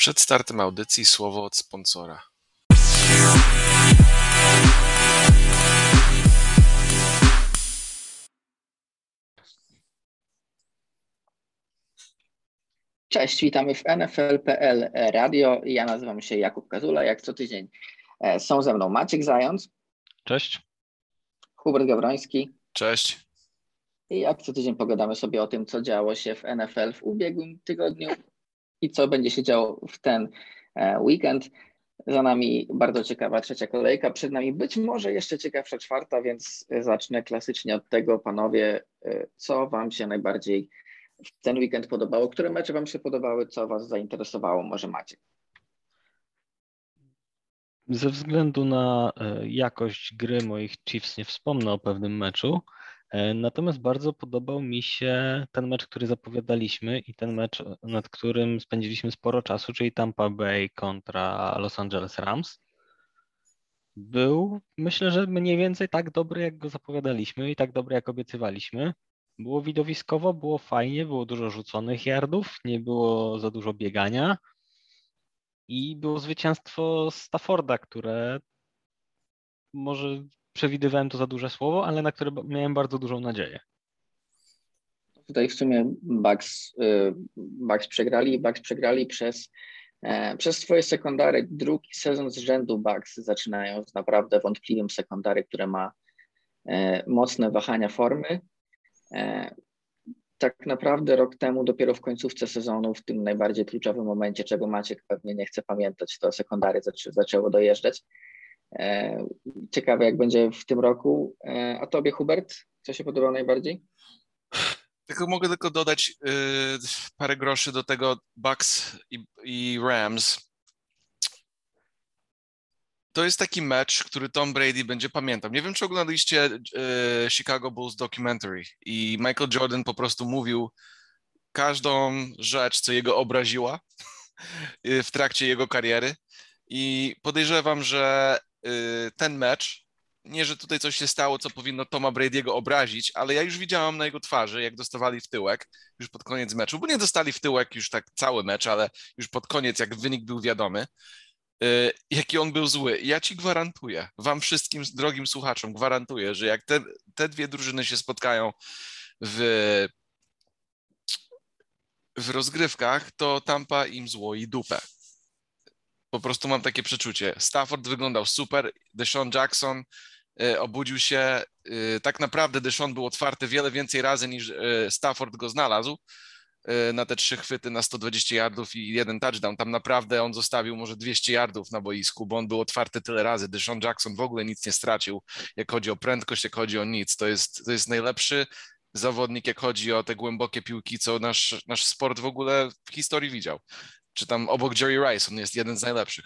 Przed startem audycji słowo od sponsora. Cześć, witamy w NFL.pl Radio. Ja nazywam się Jakub Kazula. Jak co tydzień e, są ze mną Maciek Zając. Cześć. Hubert Gawroński. Cześć. I jak co tydzień pogadamy sobie o tym, co działo się w NFL w ubiegłym tygodniu i co będzie się działo w ten e, weekend. Za nami bardzo ciekawa trzecia kolejka, przed nami być może jeszcze ciekawsza czwarta, więc zacznę klasycznie od tego, panowie, e, co Wam się najbardziej w ten weekend podobało? Które mecze Wam się podobały? Co Was zainteresowało? Może macie? Ze względu na e, jakość gry moich Chiefs nie wspomnę o pewnym meczu, natomiast bardzo podobał mi się ten mecz, który zapowiadaliśmy i ten mecz, nad którym spędziliśmy sporo czasu, czyli Tampa Bay kontra Los Angeles Rams. Był, myślę, że mniej więcej tak dobry, jak go zapowiadaliśmy i tak dobry, jak obiecywaliśmy. Było widowiskowo, było fajnie, było dużo rzuconych yardów, nie było za dużo biegania i było zwycięstwo Stafforda, które może przewidywałem to za duże słowo, ale na które miałem bardzo dużą nadzieję. Tutaj w sumie Bucks, y, Bucks przegrali, Bucks przegrali przez, e, przez swoje sekundary. Drugi sezon z rzędu Bucks zaczynają z naprawdę wątpliwym sekundary, które ma e, mocne wahania formy. E, tak naprawdę rok temu, dopiero w końcówce sezonu, w tym najbardziej kluczowym momencie, czego Maciek pewnie nie chce pamiętać, to sekundary zaczę, zaczęło dojeżdżać. E, ciekawe, jak będzie w tym roku. E, a tobie, Hubert, co się podobało najbardziej? Tylko mogę tylko dodać yy, parę groszy do tego Bucks i, i Rams to jest taki mecz, który Tom Brady będzie pamiętał. Nie wiem, czy oglądaliście e, Chicago Bulls documentary i Michael Jordan po prostu mówił każdą rzecz, co jego obraziła w trakcie jego kariery i podejrzewam, że ten mecz, nie, że tutaj coś się stało, co powinno Toma Brady'ego obrazić, ale ja już widziałam na jego twarzy, jak dostawali w tyłek już pod koniec meczu, bo nie dostali w tyłek już tak cały mecz, ale już pod koniec, jak wynik był wiadomy, Y, jaki on był zły. Ja ci gwarantuję, wam wszystkim drogim słuchaczom gwarantuję, że jak te, te dwie drużyny się spotkają w, w rozgrywkach, to Tampa im zło i dupę. Po prostu mam takie przeczucie. Stafford wyglądał super, Deshaun Jackson y, obudził się. Y, tak naprawdę Deshaun był otwarty wiele więcej razy niż Stafford go znalazł. Na te trzy chwyty na 120 yardów i jeden touchdown. Tam naprawdę on zostawił może 200 yardów na boisku, bo on był otwarty tyle razy. Deshaun Jackson w ogóle nic nie stracił, jak chodzi o prędkość, jak chodzi o nic. To jest, to jest najlepszy zawodnik, jak chodzi o te głębokie piłki, co nasz, nasz sport w ogóle w historii widział. Czy tam obok Jerry Rice, on jest jeden z najlepszych.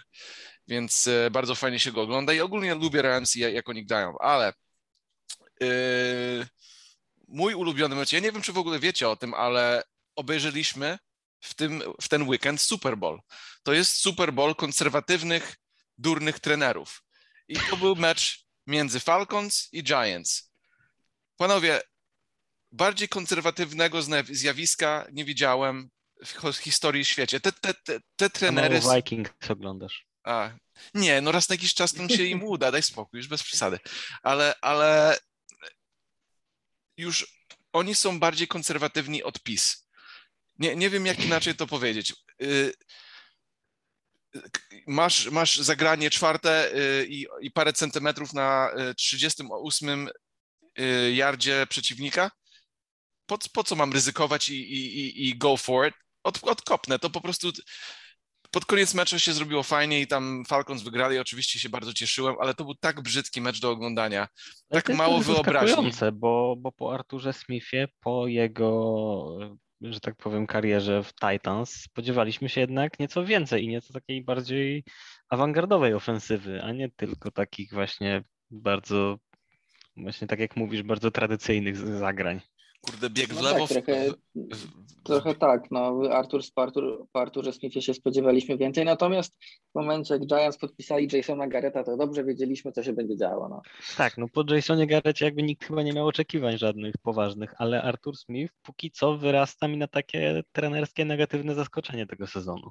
Więc y, bardzo fajnie się go ogląda i ogólnie lubię Rams, jak oni grają, ale yy, mój ulubiony mecz, ja nie wiem, czy w ogóle wiecie o tym, ale obejrzeliśmy w, tym, w ten weekend Super Bowl. To jest Super Bowl konserwatywnych, durnych trenerów. I to był mecz między Falcons i Giants. Panowie, bardziej konserwatywnego zjawiska nie widziałem w historii świecie. Te, te, te, te trenery... A Vikings oglądasz. A, nie, no raz na jakiś czas tam się im uda, daj spokój, już bez przesady. Ale, ale już oni są bardziej konserwatywni od PiS nie, nie wiem, jak inaczej to powiedzieć. Y, masz, masz zagranie czwarte y, i, i parę centymetrów na 38 y, yardzie przeciwnika? Po, po co mam ryzykować i, i, i go for it? Od, odkopnę, to po prostu pod koniec meczu się zrobiło fajnie i tam Falcons wygrali, oczywiście się bardzo cieszyłem, ale to był tak brzydki mecz do oglądania, tak mało wyobraźni. Bo, bo po Arturze Smithie, po jego że tak powiem, karierze w Titans spodziewaliśmy się jednak nieco więcej i nieco takiej bardziej awangardowej ofensywy, a nie tylko takich właśnie bardzo, właśnie tak jak mówisz, bardzo tradycyjnych zagrań. Kurde, bieg w no lewo. Tak, trochę, trochę tak. No, Artur, po, Artur, po Arturze Smithie się spodziewaliśmy więcej, natomiast w momencie, jak Giants podpisali Jasona Garretta, to dobrze wiedzieliśmy, co się będzie działo. No. Tak, no po Jasonie Garretcie jakby nikt chyba nie miał oczekiwań żadnych poważnych, ale Artur Smith póki co wyrasta mi na takie trenerskie negatywne zaskoczenie tego sezonu.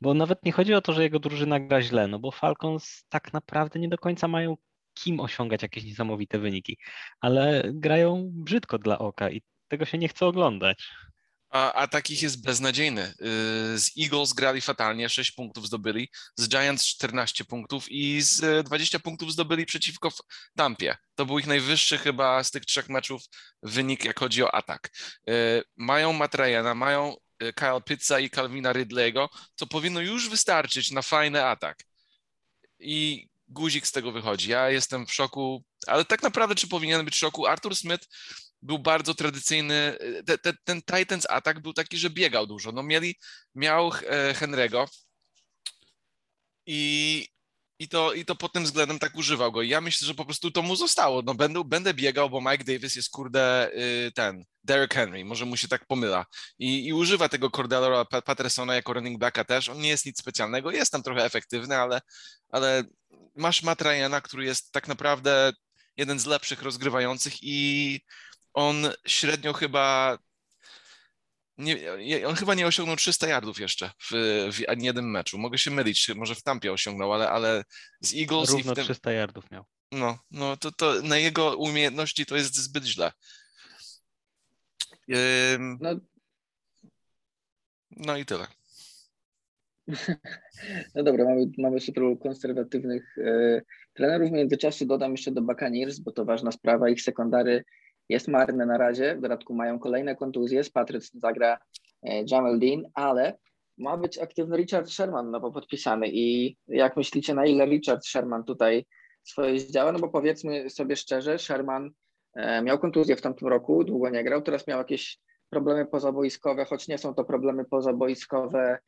Bo nawet nie chodzi o to, że jego drużyna gra źle, no bo Falcons tak naprawdę nie do końca mają kim osiągać jakieś niesamowite wyniki, ale grają brzydko dla oka i tego się nie chce oglądać. A, a takich jest beznadziejny. Y, z Eagles grali fatalnie, 6 punktów zdobyli, z Giants 14 punktów i z 20 punktów zdobyli przeciwko Tampie. To był ich najwyższy chyba z tych trzech meczów wynik, jak chodzi o atak. Y, mają Matrajana, mają y, Kyle Pizza i Calvina Ridley'ego, co powinno już wystarczyć na fajny atak. I guzik z tego wychodzi. Ja jestem w szoku, ale tak naprawdę czy powinien być w szoku? Arthur Smith był bardzo tradycyjny. Te, te, ten Titans atak był taki, że biegał dużo. No mieli, miał e, Henry'ego i, i, to, i to pod tym względem tak używał go. I ja myślę, że po prostu to mu zostało. No będę, będę biegał, bo Mike Davis jest kurde y, ten, Derrick Henry, może mu się tak pomyla. I, i używa tego Cordellera Pattersona jako running backa też. On nie jest nic specjalnego, jest tam trochę efektywny, ale, ale masz Matt Ryana, który jest tak naprawdę jeden z lepszych rozgrywających i on średnio chyba nie, on chyba nie osiągnął 300 yardów jeszcze w, w ani jednym meczu. Mogę się mylić, może w Tampie osiągnął, ale, ale z Eagles... Równo i w tym, 300 yardów miał. No, no to, to na jego umiejętności to jest zbyt źle. Ym... No. no i tyle. No dobra, mamy, mamy super konserwatywnych e, trenerów. W międzyczasie dodam jeszcze do Buccaneers, bo to ważna sprawa. Ich sekundary jest marny na razie. W dodatku mają kolejne kontuzje. Z Patriots zagra e, Jamal Dean, ale ma być aktywny Richard Sherman nowo podpisany. I jak myślicie, na ile Richard Sherman tutaj swoje zdziała? No bo powiedzmy sobie szczerze, Sherman e, miał kontuzję w tamtym roku, długo nie grał, teraz miał jakieś problemy pozaboiskowe, choć nie są to problemy pozaboiskowe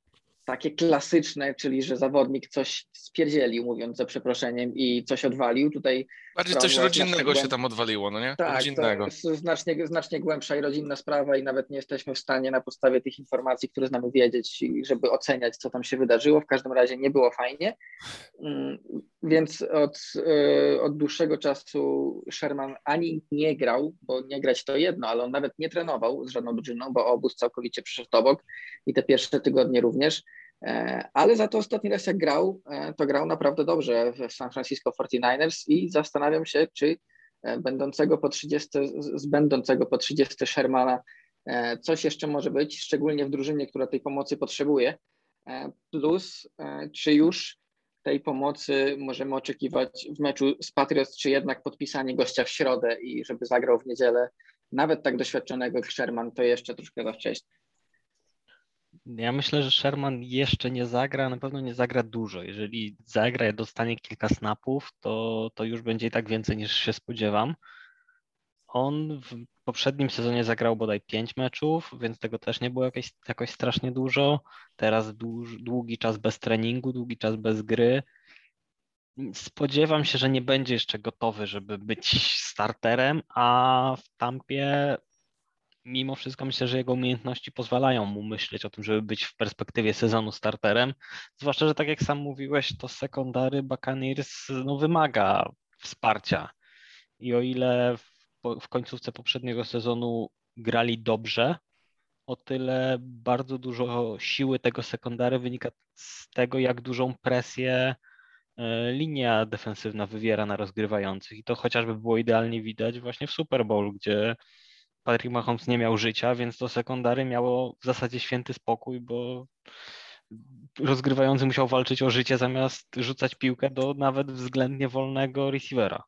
takie klasyczne, czyli że zawodnik coś spierdzielił, mówiąc za przeproszeniem, i coś odwalił. Tutaj Bardziej coś rodzinnego się tam odwaliło, no nie? Tak, rodzinnego. to jest znacznie, znacznie głębsza i rodzinna sprawa i nawet nie jesteśmy w stanie na podstawie tych informacji, które znamy wiedzieć, żeby oceniać, co tam się wydarzyło. W każdym razie nie było fajnie. Mm, więc od, e, od dłuższego czasu Sherman ani nie grał, bo nie grać to jedno, ale on nawet nie trenował z żadną drużyną, bo obóz całkowicie przyszedł obok i te pierwsze tygodnie również. E, ale za to ostatni raz jak grał, e, to grał naprawdę dobrze w San Francisco 49ers i zastanawiam się, czy będącego po 30, z będącego po 30 Shermana coś jeszcze może być, szczególnie w drużynie, która tej pomocy potrzebuje. Plus, czy już tej pomocy możemy oczekiwać w meczu z Patriots, czy jednak podpisanie gościa w środę i żeby zagrał w niedzielę, nawet tak doświadczonego jak Sherman, to jeszcze troszkę za wcześnie. Ja myślę, że Sherman jeszcze nie zagra, na pewno nie zagra dużo. Jeżeli zagra i dostanie kilka snapów, to, to już będzie i tak więcej niż się spodziewam. On w poprzednim sezonie zagrał bodaj 5 meczów, więc tego też nie było jakieś, jakoś strasznie dużo. Teraz dłuż, długi czas bez treningu, długi czas bez gry. Spodziewam się, że nie będzie jeszcze gotowy, żeby być starterem, a w Tampie mimo wszystko myślę, że jego umiejętności pozwalają mu myśleć o tym, żeby być w perspektywie sezonu starterem. Zwłaszcza, że tak jak sam mówiłeś, to sekundary Buccaneers no, wymaga wsparcia. I o ile w końcówce poprzedniego sezonu grali dobrze, o tyle bardzo dużo siły tego sekundary wynika z tego, jak dużą presję e, linia defensywna wywiera na rozgrywających. I to chociażby było idealnie widać właśnie w Super Bowl, gdzie Patrick Mahomes nie miał życia, więc to sekundary miało w zasadzie święty spokój, bo rozgrywający musiał walczyć o życie zamiast rzucać piłkę do nawet względnie wolnego receivera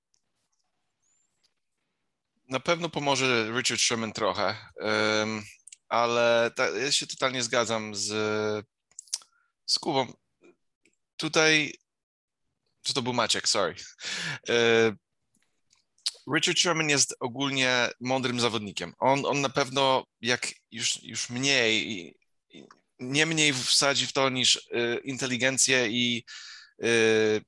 na pewno pomoże Richard Sherman trochę, ale ta, ja się totalnie zgadzam z, z Kubą. Tutaj, czy to był Maciek, sorry. Richard Sherman jest ogólnie mądrym zawodnikiem. On, on na pewno, jak już, już mniej, nie mniej wsadzi w to niż y, inteligencję i y,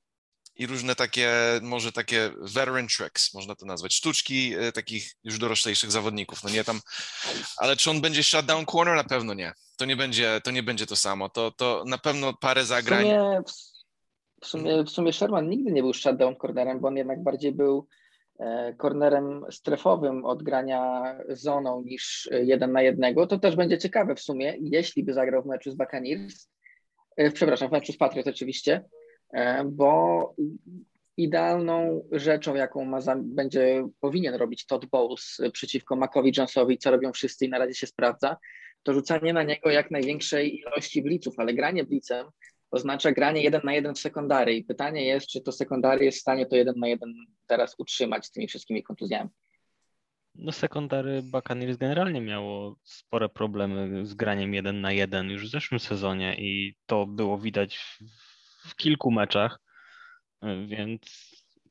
i różne takie, może takie veteran tricks, można to nazwać, sztuczki e, takich już doroślejszych zawodników, no nie tam, ale czy on będzie shutdown corner? Na pewno nie. To nie będzie to, nie będzie to samo. To, to na pewno parę zagrań. W sumie, w, sumie, w sumie Sherman nigdy nie był shutdown cornerem, bo on jednak bardziej był e, cornerem strefowym od grania zoną niż jeden na jednego. To też będzie ciekawe w sumie, jeśli by zagrał w meczu z Buccaneers, przepraszam, w meczu z Patriot oczywiście, bo idealną rzeczą, jaką ma będzie powinien robić Todd Bowles przeciwko Macowi Jonesowi, co robią wszyscy i na razie się sprawdza, to rzucanie na niego jak największej ilości blitzów, ale granie blitzem oznacza granie jeden na jeden w sekundary i pytanie jest, czy to sekundary jest w stanie to jeden na jeden teraz utrzymać z tymi wszystkimi kontuzjami. No sekundary Buccaneers generalnie miało spore problemy z graniem jeden na jeden już w zeszłym sezonie i to było widać w, kilku meczach, więc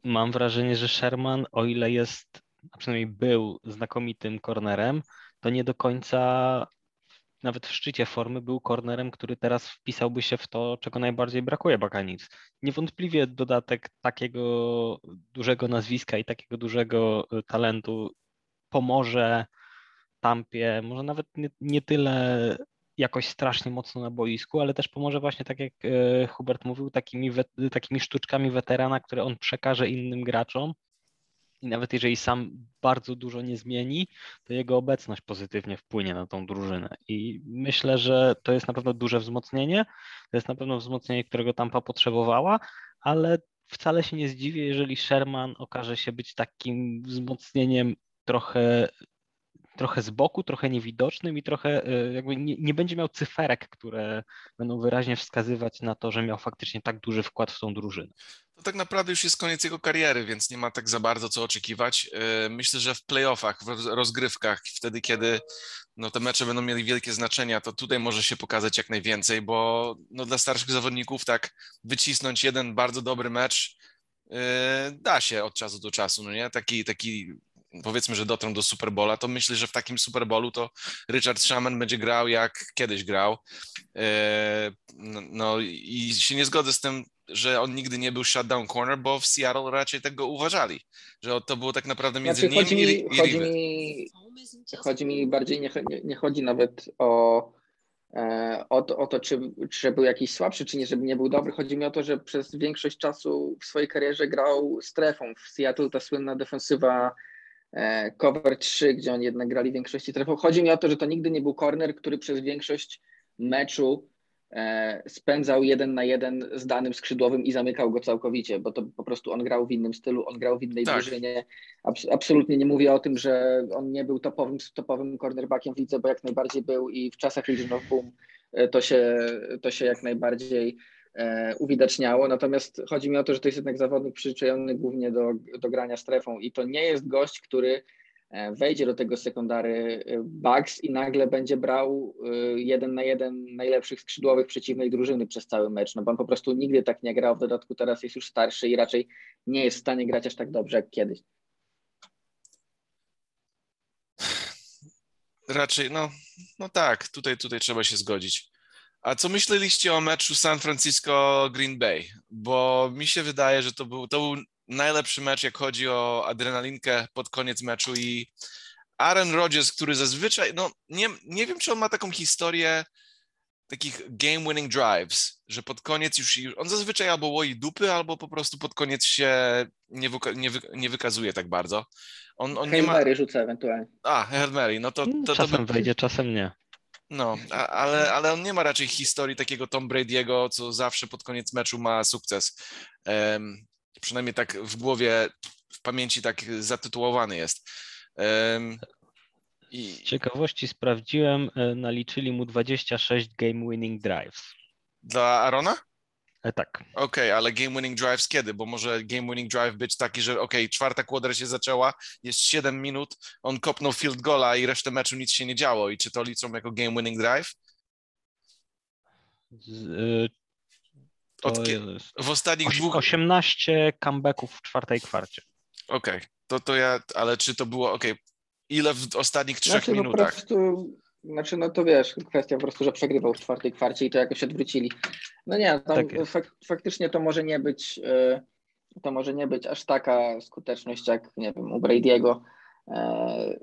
mam wrażenie, że Sherman, o ile jest, a przynajmniej był znakomitym kornerem, to nie do końca nawet w szczycie formy był kornerem, który teraz wpisałby się w to, czego najbardziej brakuje Bakanic. Niewątpliwie dodatek takiego dużego nazwiska i takiego dużego y, talentu pomoże Tampie, może nawet nie, nie tyle jakoś strasznie mocno na boisku, ale też pomoże właśnie, tak jak y, Hubert mówił, takimi, takimi sztuczkami weterana, które on przekaże innym graczom i nawet jeżeli sam bardzo dużo nie zmieni, to jego obecność pozytywnie wpłynie na tą drużynę. I myślę, że to jest na pewno duże wzmocnienie. To jest na pewno wzmocnienie, którego Tampa potrzebowała, ale wcale się nie zdziwię, jeżeli Sherman okaże się być takim wzmocnieniem trochę trochę z boku, trochę niewidocznym i trochę e, jakby nie, nie, będzie miał cyferek, które będą wyraźnie wskazywać na to, że miał faktycznie tak duży wkład w tą drużynę. To tak naprawdę już jest koniec jego kariery, więc nie ma tak za bardzo co oczekiwać. E, myślę, że w playoffach, w rozgrywkach, wtedy kiedy no, te mecze będą mieli wielkie znaczenia, to tutaj może się pokazać jak najwięcej, bo no, dla starszych zawodników tak wycisnąć jeden bardzo dobry mecz yy, da się od czasu do czasu, no nie? Taki, taki powiedzmy, że dotrą do Superbola, to myślę, że w takim Superbolu to Richard Sherman będzie grał jak kiedyś grał. E, no, no i się nie zgodzę z tym, że on nigdy nie był shutdown corner, bo w Seattle raczej tego uważali, że to było tak naprawdę między znaczy, nim chodzi i, mi, i chodzi mi, chodzi mi bardziej, nie, nie chodzi nawet o, e, o, to, o to czy, czy był jakiś słabszy, czy nie, żeby nie był dobry. Chodzi mi o to, że przez większość czasu w swojej karierze grał strefą. W Seattle ta słynna defensywa cover 3, gdzie oni jednak grali w większości trefów. Chodzi mi o to, że to nigdy nie był corner, który przez większość meczu e, spędzał jeden na jeden z danym skrzydłowym i zamykał go całkowicie, bo to po prostu on grał w innym stylu, on grał w innej tak. drużynie. absolutnie nie mówię o tym, że on nie był topowym, topowym cornerbackiem w lidze, bo jak najbardziej był i w czasach Legion of Boom e, to się, to się jak najbardziej E, uwidaczniało. Natomiast chodzi mi o to, że to jest jednak zawodnik przyzwyczajony głównie do, do grania strefą i to nie jest gość, który e, wejdzie do tego sekundary e, Bugs i nagle będzie brał jeden na jeden najlepszych skrzydłowych przeciwnej drużyny przez cały mecz, no bo on po prostu nigdy tak nie grał, w dodatku teraz jest już starszy i raczej nie jest w stanie grać aż tak dobrze jak kiedyś. Raczej, no, no tak, tutaj, tutaj trzeba się zgodzić. A co myśleliście o meczu San Francisco-Green Bay? Bo mi się wydaje, że to był, to był najlepszy mecz, jak chodzi o adrenalinkę pod koniec meczu i Aaron Rodgers, który zazwyczaj, no nie, nie wiem, czy on ma taką historię takich game-winning drives, że pod koniec już, on zazwyczaj albo łoi dupy, albo po prostu pod koniec się nie, wyka, nie, wy, nie wykazuje tak bardzo. On, on nie ma... Mary rzuca ewentualnie. A, Hail Mary, no to... to, to czasem by... wejdzie, czasem nie. No, a, ale, ale on nie ma raczej historii takiego Tom Brady'ego, co zawsze pod koniec meczu ma sukces. Um, przynajmniej tak w głowie, w pamięci tak zatytułowany jest. Um, i... Z ciekawości sprawdziłem, e, naliczyli mu 26 game winning drives. Dla Arona? E, tak. Okej, okay, ale game winning drives kiedy? Bo może game winning drive być taki, że okej, okay, czwarta kwadra się zaczęła, jest 7 minut, on kopnął field gola i resztę meczu nic się nie działo. I czy to liczą jako game winning drive? Z, y, Od, w ostatnich dwóch... 18 comebacków w czwartej kwarcie. Okej, okay. to, to ja, ale czy to było, okej, ile w ostatnich trzech znaczy, minutach? Po prostu znaczy, no to wiesz, kwestia po prostu, że przegrywał w czwartej kwarcie i to jakoś odwrócili. No nie, tam tak fak faktycznie to może nie być, e, to może nie być aż taka skuteczność jak, nie wiem, u Brady'ego e,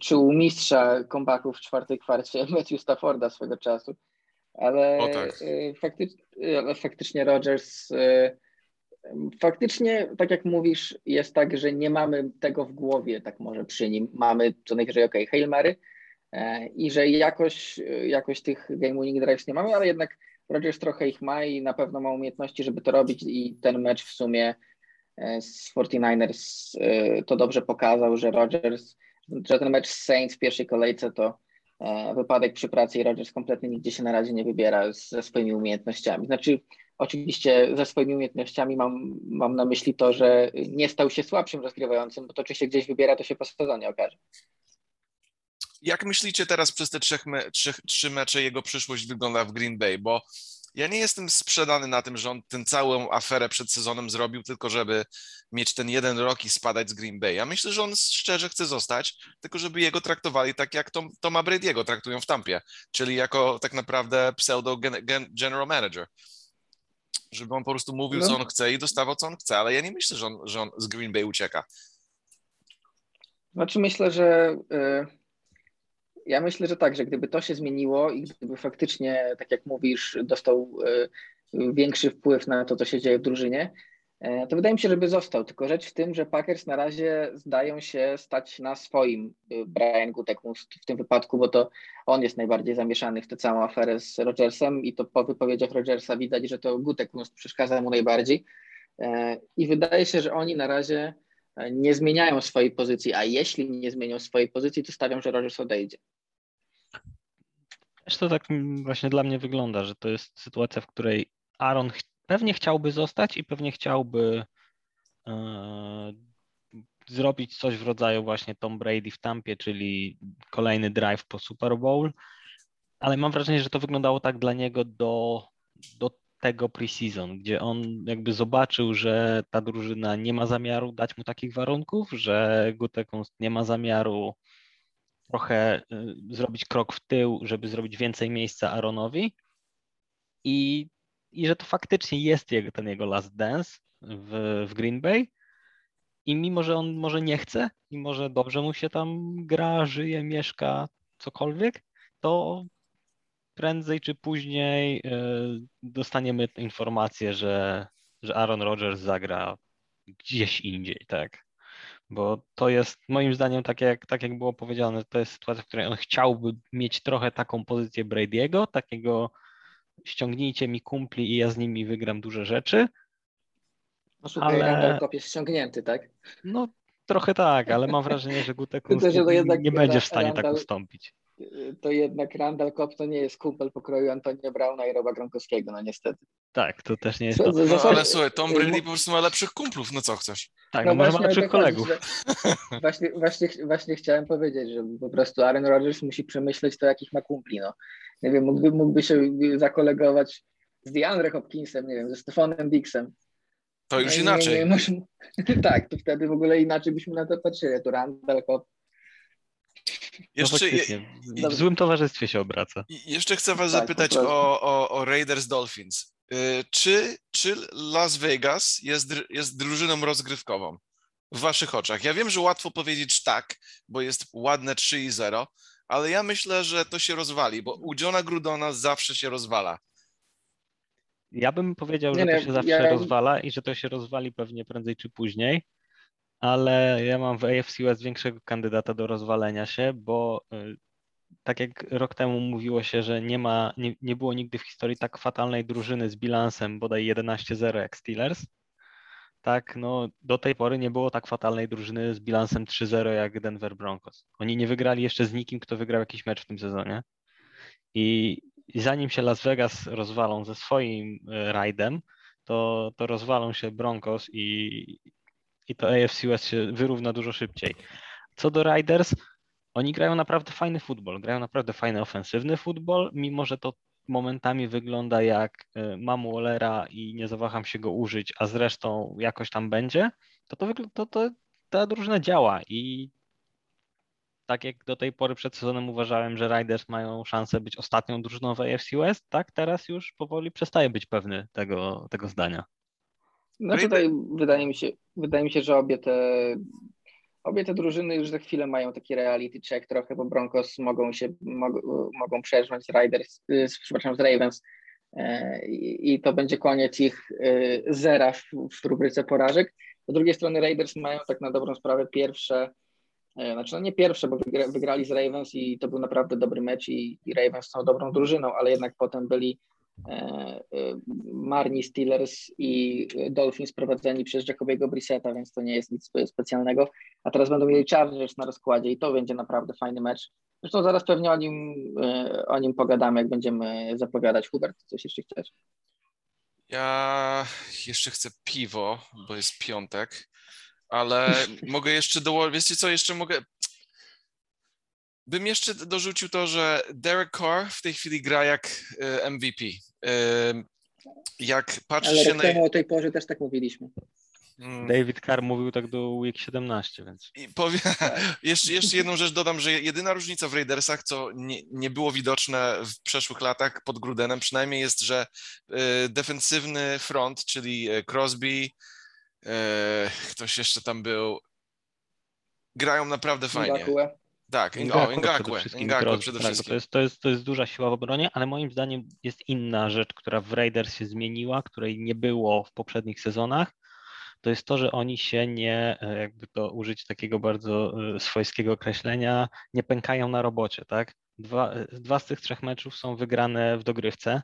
czy u mistrza kombaków w czwartej kwarcie Matthew Stafforda swego czasu, ale, tak. E, faktycznie, ale faktycznie Rodgers faktycznie, tak jak mówisz, jest tak, że nie mamy tego w głowie, tak może przy nim. Mamy co najwyżej, ok, Hail Mary, i że jakoś, jakoś tych game winning drives nie mamy, ale jednak Rodgers trochę ich ma i na pewno ma umiejętności, żeby to robić i ten mecz w sumie e, z 49ers e, to dobrze pokazał, że Rodgers, że ten mecz z Saints w pierwszej kolejce to e, wypadek przy pracy i Rodgers kompletnie nigdzie się na razie nie wybiera ze swoimi umiejętnościami. Znaczy oczywiście ze swoimi umiejętnościami mam, mam na myśli to, że nie stał się słabszym rozgrywającym, bo to czy się gdzieś wybiera, to się po sezonie okaże. Jak myślicie teraz przez te trzech me, trzech, trzy mecze jego przyszłość wygląda w Green Bay? Bo ja nie jestem sprzedany na tym, że on tę całą aferę przed sezonem zrobił tylko, żeby mieć ten jeden rok i spadać z Green Bay. Ja myślę, że on szczerze chce zostać, tylko żeby jego traktowali tak, jak Tom, Toma Brady'ego traktują w Tampie, czyli jako tak naprawdę pseudo general manager. Żeby on po prostu mówił, no. co on chce i dostawał, co on chce, ale ja nie myślę, że on, że on z Green Bay ucieka. Znaczy myślę, że... Y ja myślę, że tak, że gdyby to się zmieniło i gdyby faktycznie, tak jak mówisz, dostał e, większy wpływ na to, co się dzieje w drużynie, e, to wydaje mi się, żeby został. Tylko rzecz w tym, że Packers na razie zdają się stać na swoim e, Brian Gutekunst w tym wypadku, bo to on jest najbardziej zamieszany w tę całą aferę z Rodgersem i to po wypowiedziach Rodgersa widać, że to Gutekunst przeszkadza mu najbardziej. I wydaje się, że oni na razie nie zmieniają swojej pozycji, a jeśli nie zmienią swojej pozycji, to stawiam, że Rodgers odejdzie. Też to tak właśnie dla mnie wygląda, że to jest sytuacja, w której Aaron ch pewnie chciałby zostać i pewnie chciałby e, zrobić coś w rodzaju właśnie Tom Brady w Tampie, czyli kolejny drive po Super Bowl, ale mam wrażenie, że to wyglądało tak dla niego do, do tego preseason, gdzie on jakby zobaczył, że ta drużyna nie ma zamiaru dać mu takich warunków, że Gutekunst nie ma zamiaru trochę y, zrobić krok w tył, żeby zrobić więcej miejsca Aaronowi. I, i że to faktycznie jest jego, ten jego last dance w, w Green Bay. I mimo, że on może nie chce i może dobrze mu się tam gra, żyje, mieszka, cokolwiek, to prędzej czy później y, dostaniemy informację, że, że Aaron Rodgers zagra gdzieś indziej, tak bo to jest moim zdaniem, tak jak, tak jak było powiedziane, to jest sytuacja, w której on chciałby mieć trochę taką pozycję Brady'ego, takiego ściągnijcie mi kumpli i ja z nimi wygram duże rzeczy. No słuchaj, ale... Kop jest ściągnięty, tak? No trochę tak, ale mam wrażenie, że Gutek nie będzie w stanie tak ustąpić to jednak Randall Cobb to nie jest kumpel pokroju Antonia Brauna i Roba Gronkowskiego, no niestety. Tak, to też nie jest to. No, ale słuchaj, Tom Brady po prostu ma lepszych kumplów, no co chcesz? Tak, no, no może ma lepszych kolegów. właśnie, właśnie, właśnie chciałem powiedzieć, że po prostu Aaron Rodgers musi przemyśleć to, jakich ma kumpli, no. Nie wiem, mógłby, mógłby się zakolegować z DeAndre Hopkinsem, nie wiem, ze Stefanem Dixem. To już no, inaczej. Nie, nie, tak, to wtedy w ogóle inaczej byśmy na to patrzyli. To Randall Cobb jeszcze, no w złym towarzystwie się obraca. Jeszcze chcę was tak, zapytać o, o, o, Raiders Dolphins. Y, czy, czy Las Vegas jest, jest drużyną rozgrywkową w waszych oczach? Ja wiem, że łatwo powiedzieć tak, bo jest ładne 3 i 0, ale ja myślę, że to się rozwali, bo u Johna Grudona zawsze się rozwala. Ja bym powiedział, że nie, to się zawsze ja... rozwala i że to się rozwali pewnie prędzej czy później ale ja mam w AFC West większego kandydata do rozwalenia się, bo y, tak jak rok temu mówiło się, że nie ma, nie, nie było nigdy w historii tak fatalnej drużyny z bilansem bodaj 11-0 jak Steelers, tak, no do tej pory nie było tak fatalnej drużyny z bilansem 3-0 jak Denver Broncos. Oni nie wygrali jeszcze z nikim, kto wygrał jakiś mecz w tym sezonie. I, i zanim się Las Vegas rozwalą ze swoim y, rajdem, to, to rozwalą się Broncos i, i to AFC West się wyrówna dużo szybciej. Co do Riders, oni grają naprawdę fajny futbol, grają naprawdę fajny ofensywny futbol, mimo że to momentami wygląda jak y, mam Wallera i nie zawaham się go użyć, a zresztą jakoś tam będzie, to, to, to, to ta drużyna działa i tak jak do tej pory przed sezonem uważałem, że Riders mają szansę być ostatnią drużyną w AFC West, tak teraz już powoli przestaję być pewny tego, tego zdania. No tutaj wydaje mi się, wydaje mi się, że obie te, obie te drużyny już za chwilę mają taki reality check trochę, bo Broncos mogą się, mogą, mogą przeżwać z Riders, y, przepraszam, z Ravens e, i to będzie koniec ich y, zera w, w rubryce porażek. Z drugiej strony Raiders mają tak na dobrą sprawę pierwsze, e, znaczy no nie pierwsze, bo wygrali z Ravens i to był naprawdę dobry mecz i, i Ravens są dobrą drużyną, ale jednak potem byli marni Steelers i Dolphins prowadzeni przez Jacobiego Brissetta, więc to nie jest nic specjalnego. A teraz będą mieli Chargers na rozkładzie i to będzie naprawdę fajny mecz. Zresztą zaraz pewnie o nim, o nim pogadamy, jak będziemy zapowiadać. Hubert, coś jeszcze chcesz? Ja jeszcze chcę piwo, bo jest piątek, ale mogę jeszcze dołożyć, wiecie co, jeszcze mogę, bym jeszcze dorzucił to, że Derek Carr w tej chwili gra jak e, MVP. Jak patrzy Ale się na... o tej porze też tak mówiliśmy. Mm. David Carr mówił tak do Week 17, więc. I powie... jeszcze, jeszcze jedną rzecz dodam, że jedyna różnica w Raidersach, co nie, nie było widoczne w przeszłych latach pod Grudenem, przynajmniej jest, że y, defensywny front, czyli e, Crosby, ktoś jeszcze tam był, grają naprawdę fajnie. Tak, Ngakwe, Ngakwe, przede Ngakwe przede tak, wszystkim. To jest, to, jest, to jest duża siła w obronie, ale moim zdaniem jest inna rzecz, która w Raiders się zmieniła, której nie było w poprzednich sezonach. To jest to, że oni się nie, e, jakby to użyć takiego bardzo e, swojskiego określenia, nie pękają na robocie, tak? Dwa, e, dwa z tych trzech meczów są wygrane w dogrywce.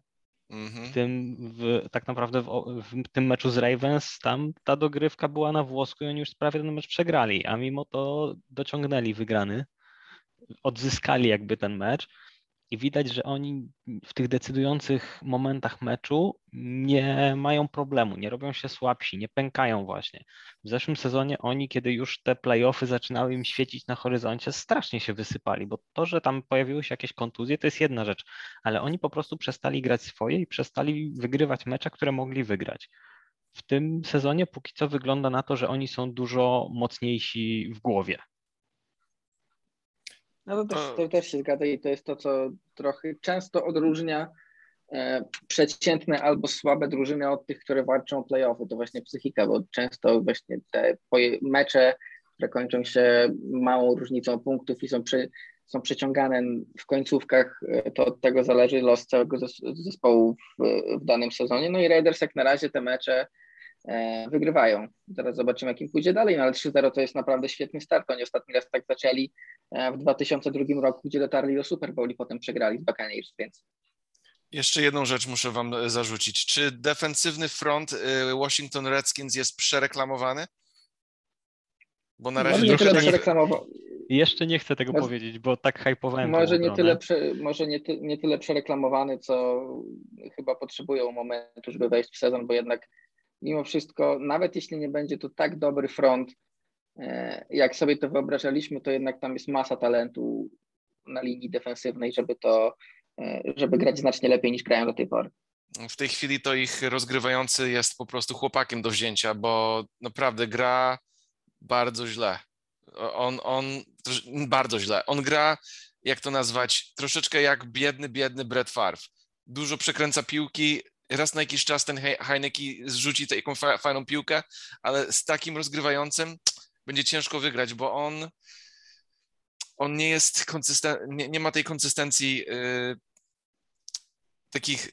Mhm. W tym, w, tak naprawdę w, w, tym meczu z Ravens tam ta dogrywka była na włosku i oni już prawie ten mecz przegrali, a mimo to dociągnęli wygrany odzyskali jakby ten mecz i widać, że oni w tych decydujących momentach meczu nie mają problemu, nie robią się słabsi, nie pękają właśnie. W zeszłym sezonie oni, kiedy już te playoffy zaczynały im świecić na horyzoncie, strasznie się wysypali, bo to, że tam pojawiły się jakieś kontuzje, to jest jedna rzecz, ale oni po prostu przestali grać swoje i przestali wygrywać mecze, które mogli wygrać. W tym sezonie póki co wygląda na to, że oni są dużo mocniejsi w głowie. No to też, to też się zgadza i to jest to, co trochę często odróżnia e, przeciętne albo słabe drużyny od tych, które walczą o playoffy. To właśnie psychika, bo często właśnie te mecze, które kończą się małą różnicą punktów i są, przy, są przeciągane w końcówkach, e, to od tego zależy los całego zespołu w, w danym sezonie. No i Raiders jak na razie te mecze wygrywają. Teraz zobaczymy, jakim pójdzie dalej, no ale 3-0 to jest naprawdę świetny start. Oni ostatni raz tak zaczęli e, w 2002 roku, gdzie dotarli do Super Bowl i potem przegrali z Buccaneers, więc jeszcze jedną rzecz muszę wam zarzucić. Czy defensywny front Washington Redskins jest przereklamowany? Bo na razie nie tyle przereklamował. Jeszcze nie chcę tego może, powiedzieć, bo tak hypowałem. Może, nie tyle, prze, może nie, ty, nie tyle przereklamowany, co chyba potrzebują momentu, żeby wejść w sezon, bo jednak mimo wszystko, nawet jeśli nie będzie to tak dobry front, e, jak sobie to wyobrażaliśmy, to jednak tam jest masa talentu na linii defensywnej, żeby to, e, żeby grać znacznie lepiej niż grają do tej pory. W tej chwili to ich rozgrywający jest po prostu chłopakiem do wzięcia, bo naprawdę gra bardzo źle. On, on bardzo źle. On gra, jak to nazwać, troszeczkę jak biedny, biedny Brett Favre. Dużo przekręca piłki, raz na jakiś czas ten Heineke zrzuci taką fajną piłkę, ale z takim rozgrywającym będzie ciężko wygrać, bo on on nie jest konsystent, nie, nie ma tej konsystencji yy, takich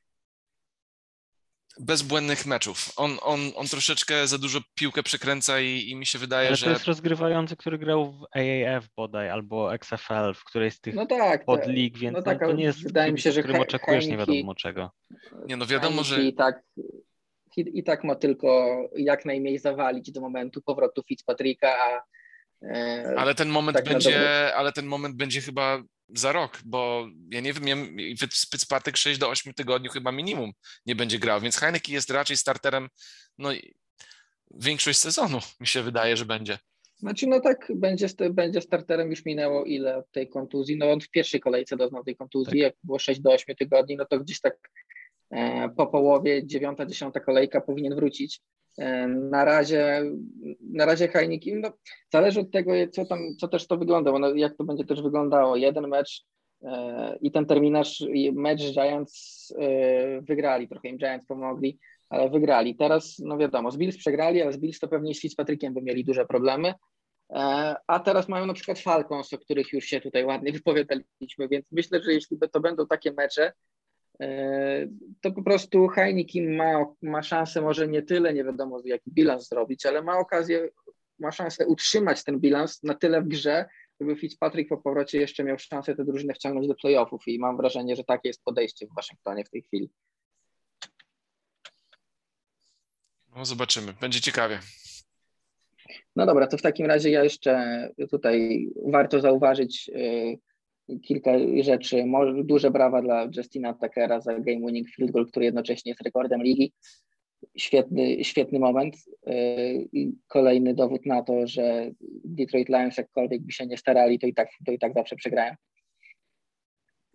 bezbłędnych meczów. On, on, on troszeczkę za dużo piłkę przekręca i, i mi się wydaje, Ale że... to jest rozgrywający, który grał w AAF bodaj, albo XFL, w której z tych no tak, podlig, więc no tak, to nie jest wydaje mi się, że którym oczekujesz nie wiadomo czego. Nie no wiadomo, że... I tak, i, i tak ma tylko jak najmniej zawalić do momentu powrotu Fitzpatricka, a e, ale ten moment tak będzie, ale ten moment będzie chyba za rok, bo ja nie wiem, Fitzpatrick 6 do 8 tygodni chyba minimum nie będzie grał, więc Heineke jest raczej starterem, no większość sezonu mi się wydaje, że będzie. Znaczy, no tak, będzie, będzie starterem, już minęło ile tej kontuzji, no on w pierwszej kolejce doznał tej kontuzji, tak. jak było 6 do 8 tygodni, no to gdzieś tak e, po połowie, dziewiąta, dziesiąta kolejka powinien wrócić. E, na razie, na razie Heineken, no, zależy od tego, co tam, co też to wygląda, no, jak to będzie też wyglądało. Jeden mecz e, i ten terminarz, mecz Giants e, wygrali, trochę im Giants pomogli, ale wygrali. Teraz, no wiadomo, z Bills przegrali, ale z Bills to pewnie z Fitzpatrickiem by mieli duże problemy. A teraz mają na przykład Falcons, o których już się tutaj ładnie wypowiadaliśmy, więc myślę, że jeśli to będą takie mecze, E, E, to po prostu Heineken ma, ma szansę może nie tyle, nie wiadomo jaki bilans zrobić, ale ma okazję, ma szansę utrzymać ten bilans na tyle w grze, żeby Fitzpatrick po powrocie jeszcze miał szansę tę drużynę wciągnąć do playoffów i mam wrażenie, że takie jest podejście w Waszyngtonie w tej chwili. No zobaczymy, będzie ciekawie. No dobra, to w takim razie ja jeszcze tutaj warto zauważyć y, kilka rzeczy. Duże brawa dla Justina Tuckera za game winning field goal, który jednocześnie jest rekordem ligi. Świetny, świetny moment. Y, kolejny dowód na to, że Detroit Lions jakkolwiek by się nie starali, to i tak, to i tak zawsze przegrają.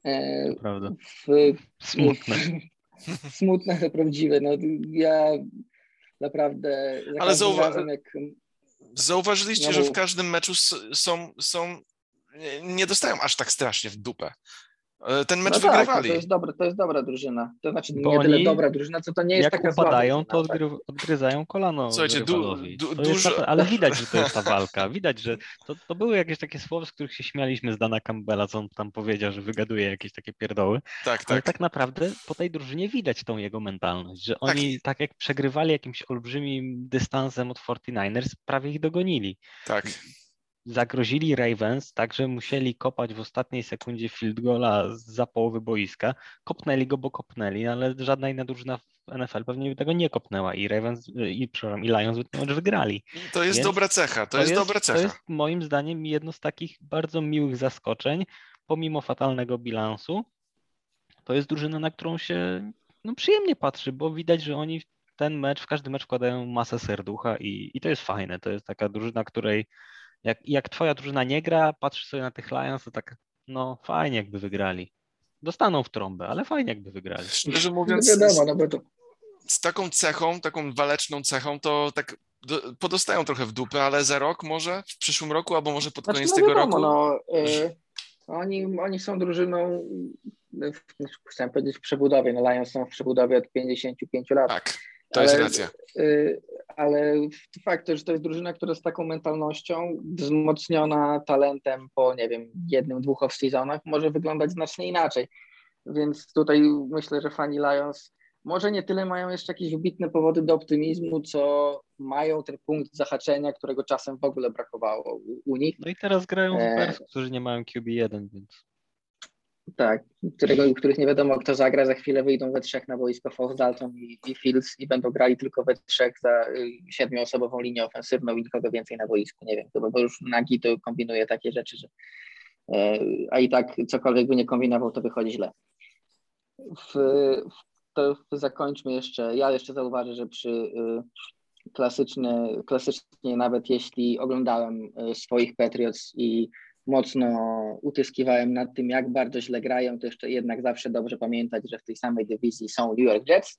Y, to prawda. W, Smutne. Smutne, ale prawdziwe. No, ja naprawdę ale zauwa- razem, jak Zauważyliście, no, że w każdym meczu są, są, nie dostają aż tak strasznie w dupę. E, ten mecz no wygrywali. Tak, to, jest dobra, to jest dobra drużyna. To znaczy Bo nie tyle dobra drużyna, co to nie jest jak taka upadają, to odgry, odgryzają kolano Słuchajcie, du, du, dużo... ale widać, że to jest ta walka. Widać, że to, to były jakieś takie słowa, z których się śmialiśmy z Dana Campbella, co on tam powiedział, że wygaduje jakieś takie pierdoły. Tak, tak. Ale tak naprawdę po tej drużynie widać tą jego mentalność, że tak. oni tak, tak jak przegrywali jakimś olbrzymim dystansem od 49ers, prawie ich dogonili. Tak zagrozili Ravens, także musieli kopać w ostatniej sekundzie field goala za połowy boiska. Kopnęli go, bo kopnęli, ale żadna inna drużyna w NFL pewnie by tego nie kopnęła i Ravens, i, przepraszam, i Lions by wygrali. To jest Więc dobra cecha, to, to jest, jest dobra cecha. To jest moim zdaniem jedno z takich bardzo miłych zaskoczeń, pomimo fatalnego bilansu. To jest drużyna, na którą się no, przyjemnie patrzy, bo widać, że oni ten mecz, w każdy mecz wkładają masę serducha i, i to jest fajne. To jest taka drużyna, której jak, jak twoja drużyna nie gra, patrzysz sobie na tych Lions, to tak, no fajnie jakby wygrali. Dostaną w trąbę, ale fajnie jakby wygrali. Szczerze mówiąc, no wiadomo, no bo to... z taką cechą, taką waleczną cechą, to tak do, podostają trochę w dupę, ale za rok może, w przyszłym roku, albo może pod znaczy, koniec no tego wiadomo, roku. No, y, oni, oni są drużyną, chciałem powiedzieć w przebudowie, no Lions są w przebudowie od 55 lat. Tak. To ale, jest racja. Y, ale fakt, że to jest drużyna, która z taką mentalnością, wzmocniona talentem po, nie wiem, jednym, dwóch off-seasonach, może wyglądać znacznie inaczej. Więc tutaj myślę, że fani Lions może nie tyle mają jeszcze jakieś wybitne powody do optymizmu, co mają ten punkt zahaczenia, którego czasem w ogóle brakowało u, u nich. No i teraz grają w Bears, e... którzy nie mają QB1, więc... Tak, którego, których nie wiadomo kto zagra, za chwilę wyjdą we trzech na boisko Fox, Dalton i, i Fields i będą grali tylko we trzech za y, siedmioosobową linię ofensywną i nikogo więcej na boisku, nie wiem, bo już Nagi to kombinuje takie rzeczy, że e, a i tak cokolwiek by nie kombinował, to wychodzi źle. W, to zakończmy jeszcze, ja jeszcze zauważę, że przy y, klasyczny, klasycznie nawet jeśli oglądałem y, swoich Patriots i mocno utyskiwałem nad tym, jak bardzo źle grają, to jeszcze jednak zawsze dobrze pamiętać, że w tej samej dywizji są New York Jets.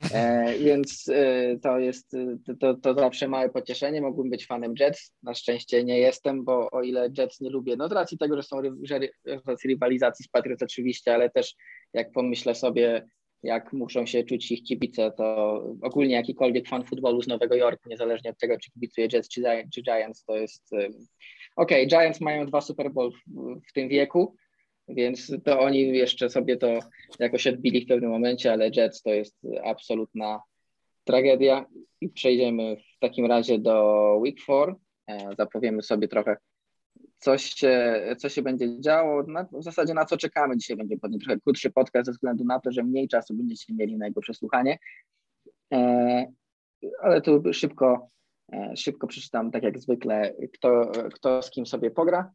E, więc e, to jest to, to zawsze małe pocieszenie. Mógłbym być fanem Jets. Na szczęście nie jestem, bo o ile Jets nie lubię, no z racji tego, że są że, z rywalizacji z Patriots oczywiście, ale też jak pomyślę sobie, jak muszą się czuć ich kibice, to ogólnie jakikolwiek fan futbolu z Nowego Jorku, niezależnie od tego, czy kibicuje Jets czy, czy Giants, to jest Okej, okay, Giants mają dwa Super Bowl w, w tym wieku, więc to oni jeszcze sobie to jakoś odbili w pewnym momencie, ale Jets to jest absolutna tragedia. I przejdziemy w takim razie do Week 4. E, zapowiemy sobie trochę, coś się, co się będzie działo. Na, w zasadzie na co czekamy. Dzisiaj będzie pewnie trochę krótszy podcast ze względu na to, że mniej czasu będziecie mieli na jego przesłuchanie. E, ale tu szybko szybko przeczytam, tak jak zwykle, kto, kto z kim sobie pogra.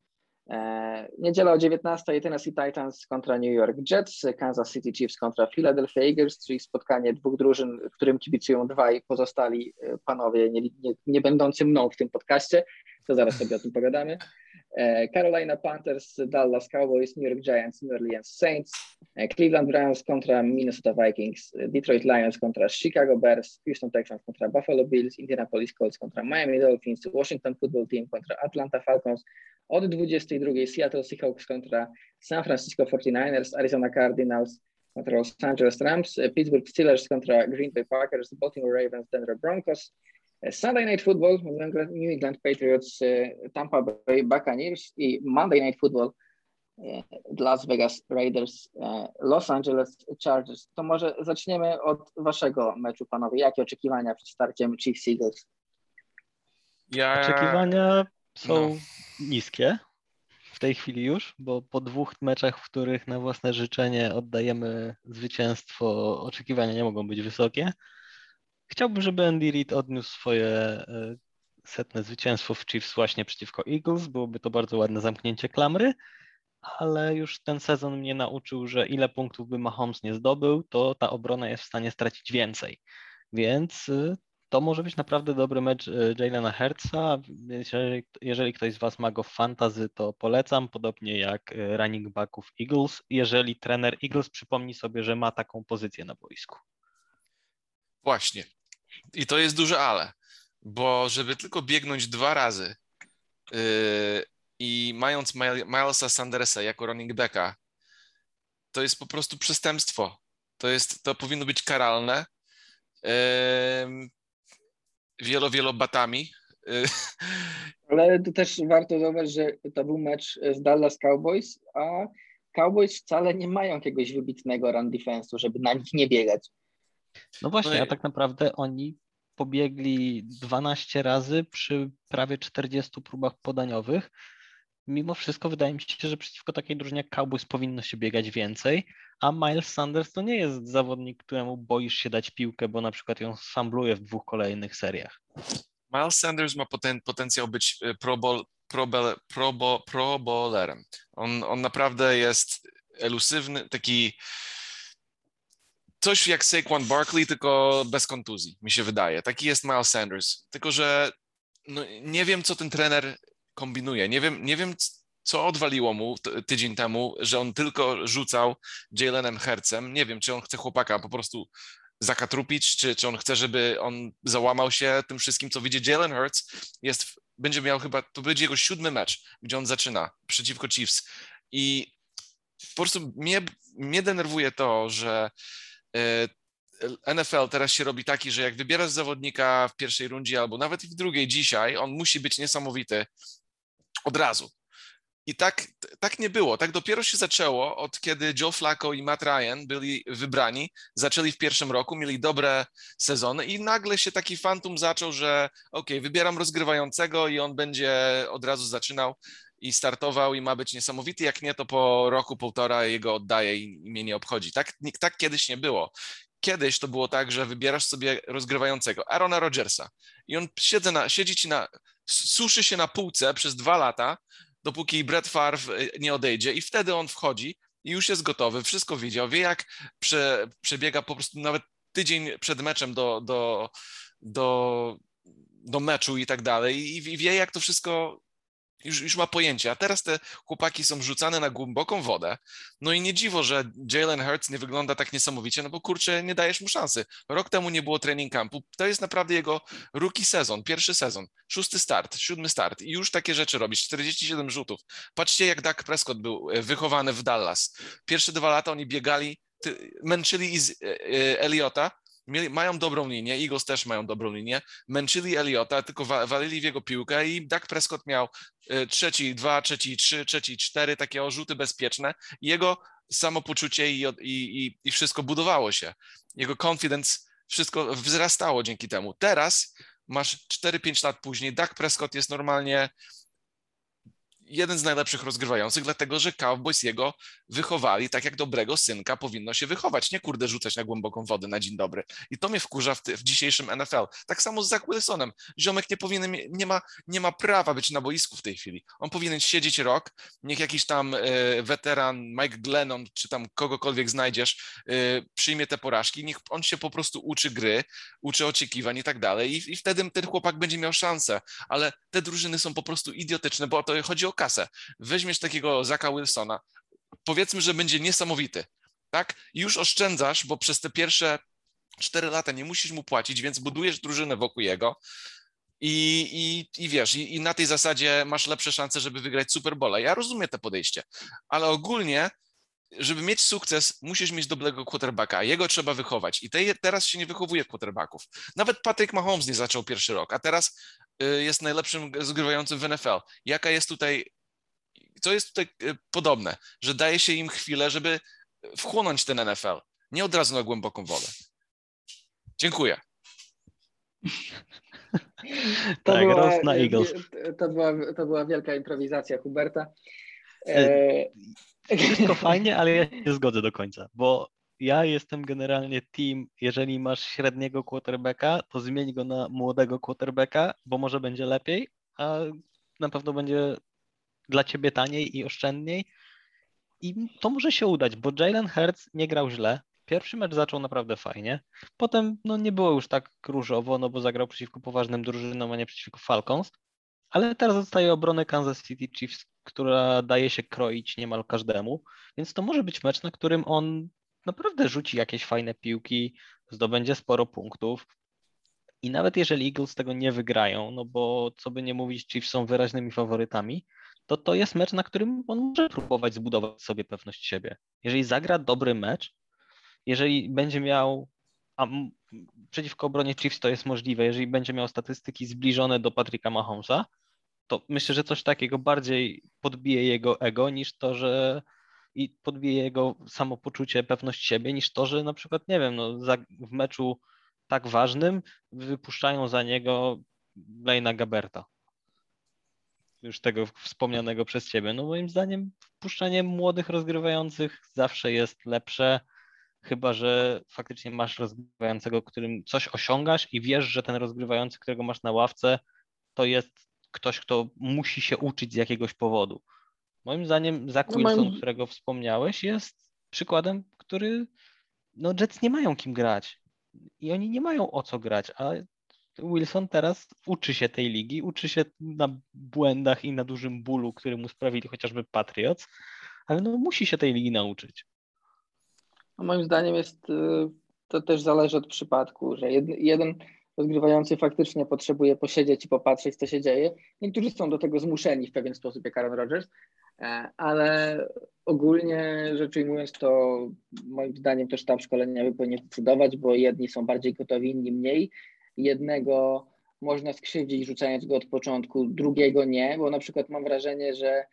E, niedziela o 19 Tennessee Titans kontra New York Jets, Kansas City Chiefs kontra Philadelphia Eagles, czyli spotkanie dwóch drużyn, którym kibicują dwaj pozostali e, panowie, nie, nie, nie będący mną w tym podcaście, to zaraz sobie o tym pogadamy. E, Carolina Panthers, Dallas Cowboys, New York Giants, New Orleans Saints, e, Cleveland Browns kontra Minnesota Vikings, Detroit Lions kontra Chicago Bears, Houston Texans kontra Buffalo Bills, Indianapolis Colts kontra Miami Dolphins, Washington Football Team kontra Atlanta Falcons, od 22 Seattle Seahawks kontra San Francisco 49ers, Arizona Cardinals kontra Los Angeles Rams, Pittsburgh Steelers kontra Green Bay Packers, Baltimore Ravens, Denver Broncos, Sunday Night Football, New England Patriots, Tampa Bay Buccaneers i Monday Night Football, Las Vegas Raiders, Los Angeles Chargers. To może zaczniemy od waszego meczu, panowie. Jakie oczekiwania przed starciem Chiefs Eagles? Ja... Oczekiwania są no. niskie w tej chwili już, bo po dwóch meczach, w których na własne życzenie oddajemy zwycięstwo, oczekiwania nie mogą być wysokie. Chciałbym, żeby Andy Reid odniósł swoje e, setne zwycięstwo w Chiefs właśnie przeciwko Eagles. Byłoby to bardzo ładne zamknięcie klamry, ale już ten sezon mnie nauczył, że ile punktów by Mahomes nie zdobył, to ta obrona jest w stanie stracić więcej. Więc y, to może być naprawdę dobry mecz y, Jalena Hertza. Jeżeli, jeżeli ktoś z Was ma go w fantazy, to polecam, podobnie jak running backów Eagles, jeżeli trener Eagles przypomni sobie, że ma taką pozycję na boisku. Właśnie. I to jest duże ale, bo żeby tylko biegnąć dwa razy yy, i mając Milesa Sandersa jako running backa, to jest po prostu przestępstwo. To, jest, to powinno być karalne. Yy, wielo, wielobatami. Ale tu też warto zauważyć, że to był mecz z Dallas Cowboys, a Cowboys wcale nie mają jakiegoś wybitnego run defense'u, żeby na nich nie biegać. No właśnie, no i... a tak naprawdę oni pobiegli 12 razy przy prawie 40 próbach podaniowych. Mimo wszystko wydaje mi się, że przeciwko takiej drużynie jak Cowboys powinno się biegać więcej, a Miles Sanders to nie jest zawodnik, któremu boisz się dać piłkę, bo na przykład ją sambluje w dwóch kolejnych seriach. Miles Sanders ma poten potencjał być e, pro, ball, pro, pro, pro, pro bowlerem. On, on naprawdę jest elusywny, taki coś jak Saquon Barkley, tylko bez kontuzji, mi się wydaje. Taki jest Miles Sanders. Tylko, że no, nie wiem, co ten trener kombinuje. Nie wiem, nie wiem co odwaliło mu tydzień temu, że on tylko rzucał Jalenem Hercem. Nie wiem, czy on chce chłopaka po prostu zakatrupić, czy, czy on chce, żeby on załamał się tym wszystkim, co widzi Jalen Hurts. Jest, będzie miał chyba, to będzie jego siódmy mecz, gdzie on zaczyna przeciwko Chiefs. I po prostu mnie, mnie denerwuje to, że NFL teraz się robi taki, że jak wybierasz zawodnika w pierwszej rundzie albo nawet w drugiej dzisiaj, on musi być niesamowity od razu. I tak, tak nie było. Tak dopiero się zaczęło od kiedy Joe Flacco i Matt Ryan byli wybrani, zaczęli w pierwszym roku, mieli dobre sezony i nagle się taki fantum zaczął, że ok, wybieram rozgrywającego i on będzie od razu zaczynał i startował i ma być niesamowity. Jak nie, to po roku, półtora jego oddaje i mnie nie obchodzi. Tak, tak kiedyś nie było. Kiedyś to było tak, że wybierasz sobie rozgrywającego Arona Rodgersa i on siedzi, na, siedzi ci na, suszy się na półce przez dwa lata, dopóki Brett Favre e, nie odejdzie i wtedy on wchodzi i już jest gotowy, wszystko widział, wie jak prze, przebiega po prostu nawet tydzień przed meczem do, do, do, do meczu i tak dalej i wie jak to wszystko już, już ma pojęcie, a teraz te chłopaki są rzucane na głęboką wodę. No i nie dziwo, że Jalen Hurts nie wygląda tak niesamowicie, no bo kurczę, nie dajesz mu szansy. Rok temu nie było training campu. To jest naprawdę jego rookie sezon, pierwszy sezon, szósty start, siódmy start i już takie rzeczy robić, 47 rzutów. Patrzcie, jak Dak Prescott był e, wychowany w Dallas. Pierwsze dwa lata oni biegali, męczyli z e, e, Eliota, mieli, mają dobrą linię, Eagles też mają dobrą linię, męczyli Eliota, tylko wa walili w jego piłkę i Dak Prescott miał y, trzeci dwa, trzeci trzy, trzeci cztery, takie orzuty bezpieczne i jego samopoczucie i, i, i wszystko budowało się. Jego confidence, wszystko wzrastało dzięki temu. Teraz masz 4-5 lat później, Dak Prescott jest normalnie jeden z najlepszych rozgrywających, dlatego że Cowboys jego wychowali tak, jak dobrego synka powinno się wychować. Nie kurde rzucać na głęboką wodę na dzień dobry. I to mnie wkurza w, w dzisiejszym NFL. Tak samo z Zach Wilsonem. Ziomek nie powinien, nie ma, nie ma prawa być na boisku w tej chwili. On powinien siedzieć rok, niech jakiś tam y, weteran Mike Glennon, czy tam kogokolwiek znajdziesz, y, przyjmie te porażki, niech on się po prostu uczy gry, uczy oczekiwań i tak dalej i, i wtedy ten chłopak będzie miał szansę. Ale te drużyny są po prostu idiotyczne, bo to chodzi o kasę. Weźmiesz takiego Zaka Wilsona, powiedzmy, że będzie niesamowity, tak? Już oszczędzasz, bo przez te pierwsze cztery lata nie musisz mu płacić, więc budujesz drużynę wokół jego i, i, i wiesz, i, i na tej zasadzie masz lepsze szanse, żeby wygrać Super Bowl. Ja rozumiem to podejście, ale ogólnie żeby mieć sukces, musisz mieć dobrego quarterbacka, jego trzeba wychować. I te, teraz się nie wychowuje quarterbacków. Nawet Patrick Mahomes nie zaczął pierwszy rok, a teraz y, jest najlepszym zgrywającym w NFL. Jaka jest tutaj co jest tutaj e, podobne, że daje się im chwilę, żeby wchłonąć ten NFL. Nie od razu na głęboką wodę. Dziękuję. To tak, była, na Eagles. To była, to była wielka improwizacja Huberta. E... Wszystko fajnie, ale ja nie zgodzę do końca, bo ja jestem generalnie team, jeżeli masz średniego quarterbacka, to zmień go na młodego quarterbacka, bo może będzie lepiej, a na pewno będzie dla ciebie taniej i oszczędniej. I to może się udać, bo Jalen Hurts nie grał źle. Pierwszy mecz zaczął naprawdę fajnie. Potem no, nie było już tak różowo, no bo zagrał przeciwko poważnym drużynom, a nie przeciwko Falcons. Ale teraz zostaje obronę Kansas City Chiefs, która daje się kroić niemal każdemu. Więc to może być mecz, na którym on naprawdę rzuci jakieś fajne piłki, zdobędzie sporo punktów. I nawet jeżeli Eagles tego nie wygrają, no bo co by nie mówić, Chiefs są wyraźnymi faworytami, to to jest mecz, na którym on może próbować zbudować sobie pewność siebie. Jeżeli zagra dobry mecz, jeżeli będzie miał, a przeciwko obronie Chiefs to jest możliwe, jeżeli będzie miał statystyki zbliżone do Patricka Mahomesa, to myślę, że coś takiego bardziej podbije jego ego niż to, że i podbije jego samopoczucie, pewność siebie, niż to, że na przykład, nie wiem, no, za, w meczu tak ważnym wypuszczają za niego Lejna Gaberta. Już tego wspomnianego przez ciebie. No moim zdaniem wpuszczanie młodych rozgrywających zawsze jest lepsze, chyba że faktycznie masz rozgrywającego, którym coś osiągasz i wiesz, że ten rozgrywający, którego masz na ławce, to jest ktoś, kto musi się uczyć z jakiegoś powodu. Moim zdaniem Zach no Wilson, mam... którego wspomniałeś, jest przykładem, który no Jets nie mają kim grać i oni nie mają o co grać, a Wilson teraz uczy się tej ligi, uczy się na błędach i na dużym bólu, który mu sprawili chociażby Patriots, ale no musi się tej ligi nauczyć. No moim zdaniem jest, y, to też zależy od przypadku, że jeden, jeden rozgrywający faktycznie potrzebuje posiedzieć i popatrzeć, co się dzieje. Niektórzy są do tego zmuszeni w pewien sposób, jak Aaron Rodgers, e, ale ogólnie rzecz ujmując, to moim zdaniem też sztab szkoleniowy powinien decydować, bo jedni są bardziej gotowi, inni mniej. Jednego można skrzywdzić, rzucając go od początku, drugiego nie, bo na przykład mam wrażenie, że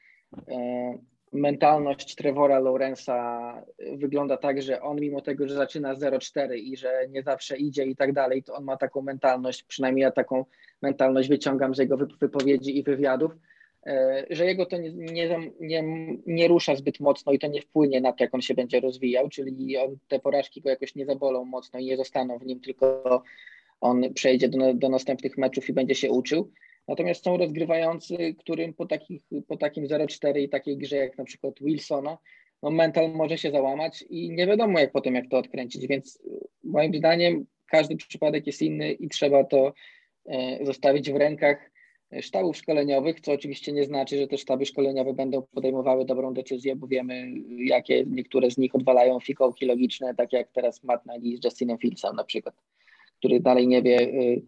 e, mentalność Trevora Lawrence'a wygląda tak, że on mimo tego, że zaczyna 0-4 i że nie zawsze idzie i tak dalej, to on ma taką mentalność, przynajmniej ja taką mentalność wyciągam z jego wypowiedzi i wywiadów, e, że jego to nie, nie, nie, nie rusza zbyt mocno i to nie wpłynie na to, jak on się będzie rozwijał, czyli on, te porażki go jakoś nie zabolą mocno i nie zostaną w nim, tylko on przejdzie do, do następnych meczów i będzie się uczył. Natomiast są rozgrywający, którym po, takich, po takim 0-4 i takiej grze jak na przykład Wilsona, no mental może się załamać i nie wiadomo jak potem jak to odkręcić, więc moim zdaniem każdy przypadek jest inny i trzeba to e, zostawić w rękach sztabów szkoleniowych, co oczywiście nie znaczy, że te sztaby szkoleniowe będą podejmowały dobrą decyzję, bo wiemy, jakie niektóre z nich odwalają fikołki logiczne, tak jak teraz Matt Nagy z Justinem Fieldsem na przykład, który dalej nie wie, y,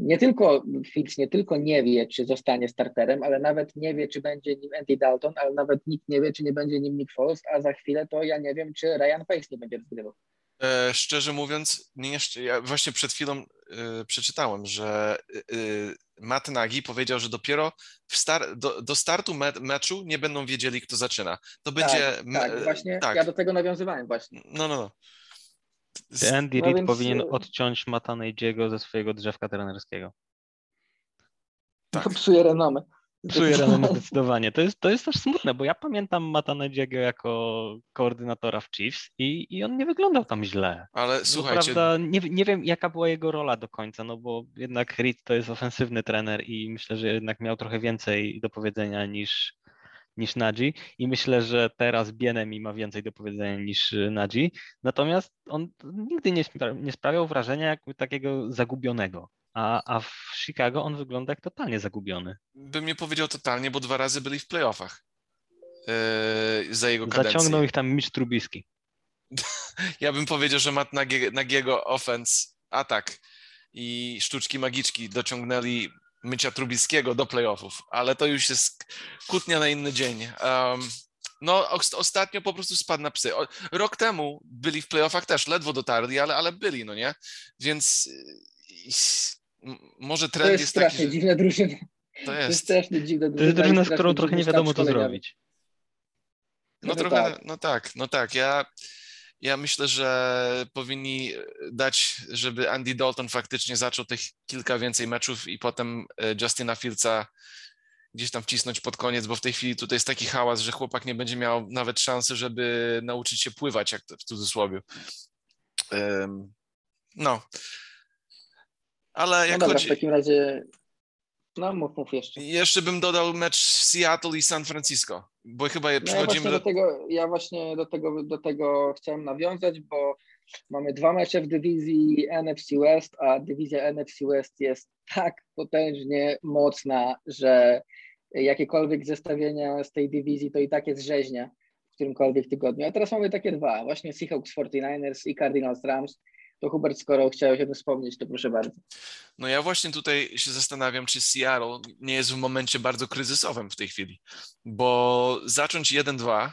nie tylko Fields nie tylko nie wie, czy zostanie starterem, ale nawet nie wie, czy będzie nim Andy Dalton, ale nawet nikt nie wie, czy nie będzie nim Nick Foles, a za chwilę to ja nie wiem, czy Ryan Pace nie będzie rozgrywał. E, szczerze mówiąc, nie, ja właśnie przed chwilą e, przeczytałem, że e, Matt Nagy powiedział, że dopiero star do, do, startu me meczu nie będą wiedzieli, kto zaczyna. To będzie. Tak, tak właśnie tak. ja do tego nawiązywałem właśnie. No, no, no. Andy no Reid więc... powinien odciąć Mata Nadziego ze swojego drzewka trenerskiego. Tak. To psuje renomę. Psuje renomę zdecydowanie. To jest, to jest też smutne, bo ja pamiętam Mata Nadziego jako koordynatora w Chiefs i, i on nie wyglądał tam źle. Ale no, słuchajcie... Prawda, nie, nie wiem, jaka była jego rola do końca, no bo jednak Reid to jest ofensywny trener i myślę, że jednak miał trochę więcej do powiedzenia niż, niż Nadzi i myślę, że teraz Bienemi ma więcej do powiedzenia niż y, Nadzi. Natomiast on nigdy nie, spra nie sprawiał wrażenia jakby takiego zagubionego. A, a w Chicago on wygląda jak totalnie zagubiony. Bym nie powiedział totalnie, bo dwa razy byli w playoffach yy, za jego kadencji. Zaciągnął ich tam Mitch Trubiski. ja bym powiedział, że Matt Nagiego offense, atak i sztuczki magiczki dociągnęli mycia Trubiskiego do playoffów, ale to już jest kłótnia na inny dzień. Um, no, ostatnio po prostu spadł na psy. Rok temu byli w playoffach też, ledwo dotarli, ale, ale byli, no nie? Więc może trend to jest, jest strasznie taki, że... dziwna drużyna. To jest. to jest strasznie dziwna drużyna. To jest drużyna, z którą trochę nie wiadomo, co zrobić. No, no trochę, tak. no tak, no tak. Ja ja myślę, że powinni dać, żeby Andy Dalton faktycznie zaczął tych kilka więcej meczów i potem e, Justina Fieldsa gdzieś tam wcisnąć pod koniec, bo w tej chwili tutaj jest taki hałas, że chłopak nie będzie miał nawet szansy, żeby nauczyć się pływać, jak to w cudzysłowie. Um, no. Ale No jak dobra, chodzi... w takim razie, no mów, mów jeszcze. Jeszcze bym dodał mecz Seattle i San Francisco, bo chyba No ja przechodzimy właśnie do... do tego, ja właśnie do tego, do tego chciałem nawiązać, bo mamy dwa mecze w dywizji NFC West, a dywizja NFC West jest tak potężnie mocna, że jakiekolwiek zestawienia z tej dywizji to i tak jest rzeźnia w którymkolwiek tygodniu. A teraz mamy takie dwa, właśnie Seahawks 49ers i Cardinals Rams. To Hubert, skoro chciałeś o tym wspomnieć, to proszę bardzo. No ja właśnie tutaj się zastanawiam, czy Seattle nie jest w momencie bardzo kryzysowym w tej chwili, bo zacząć 1-2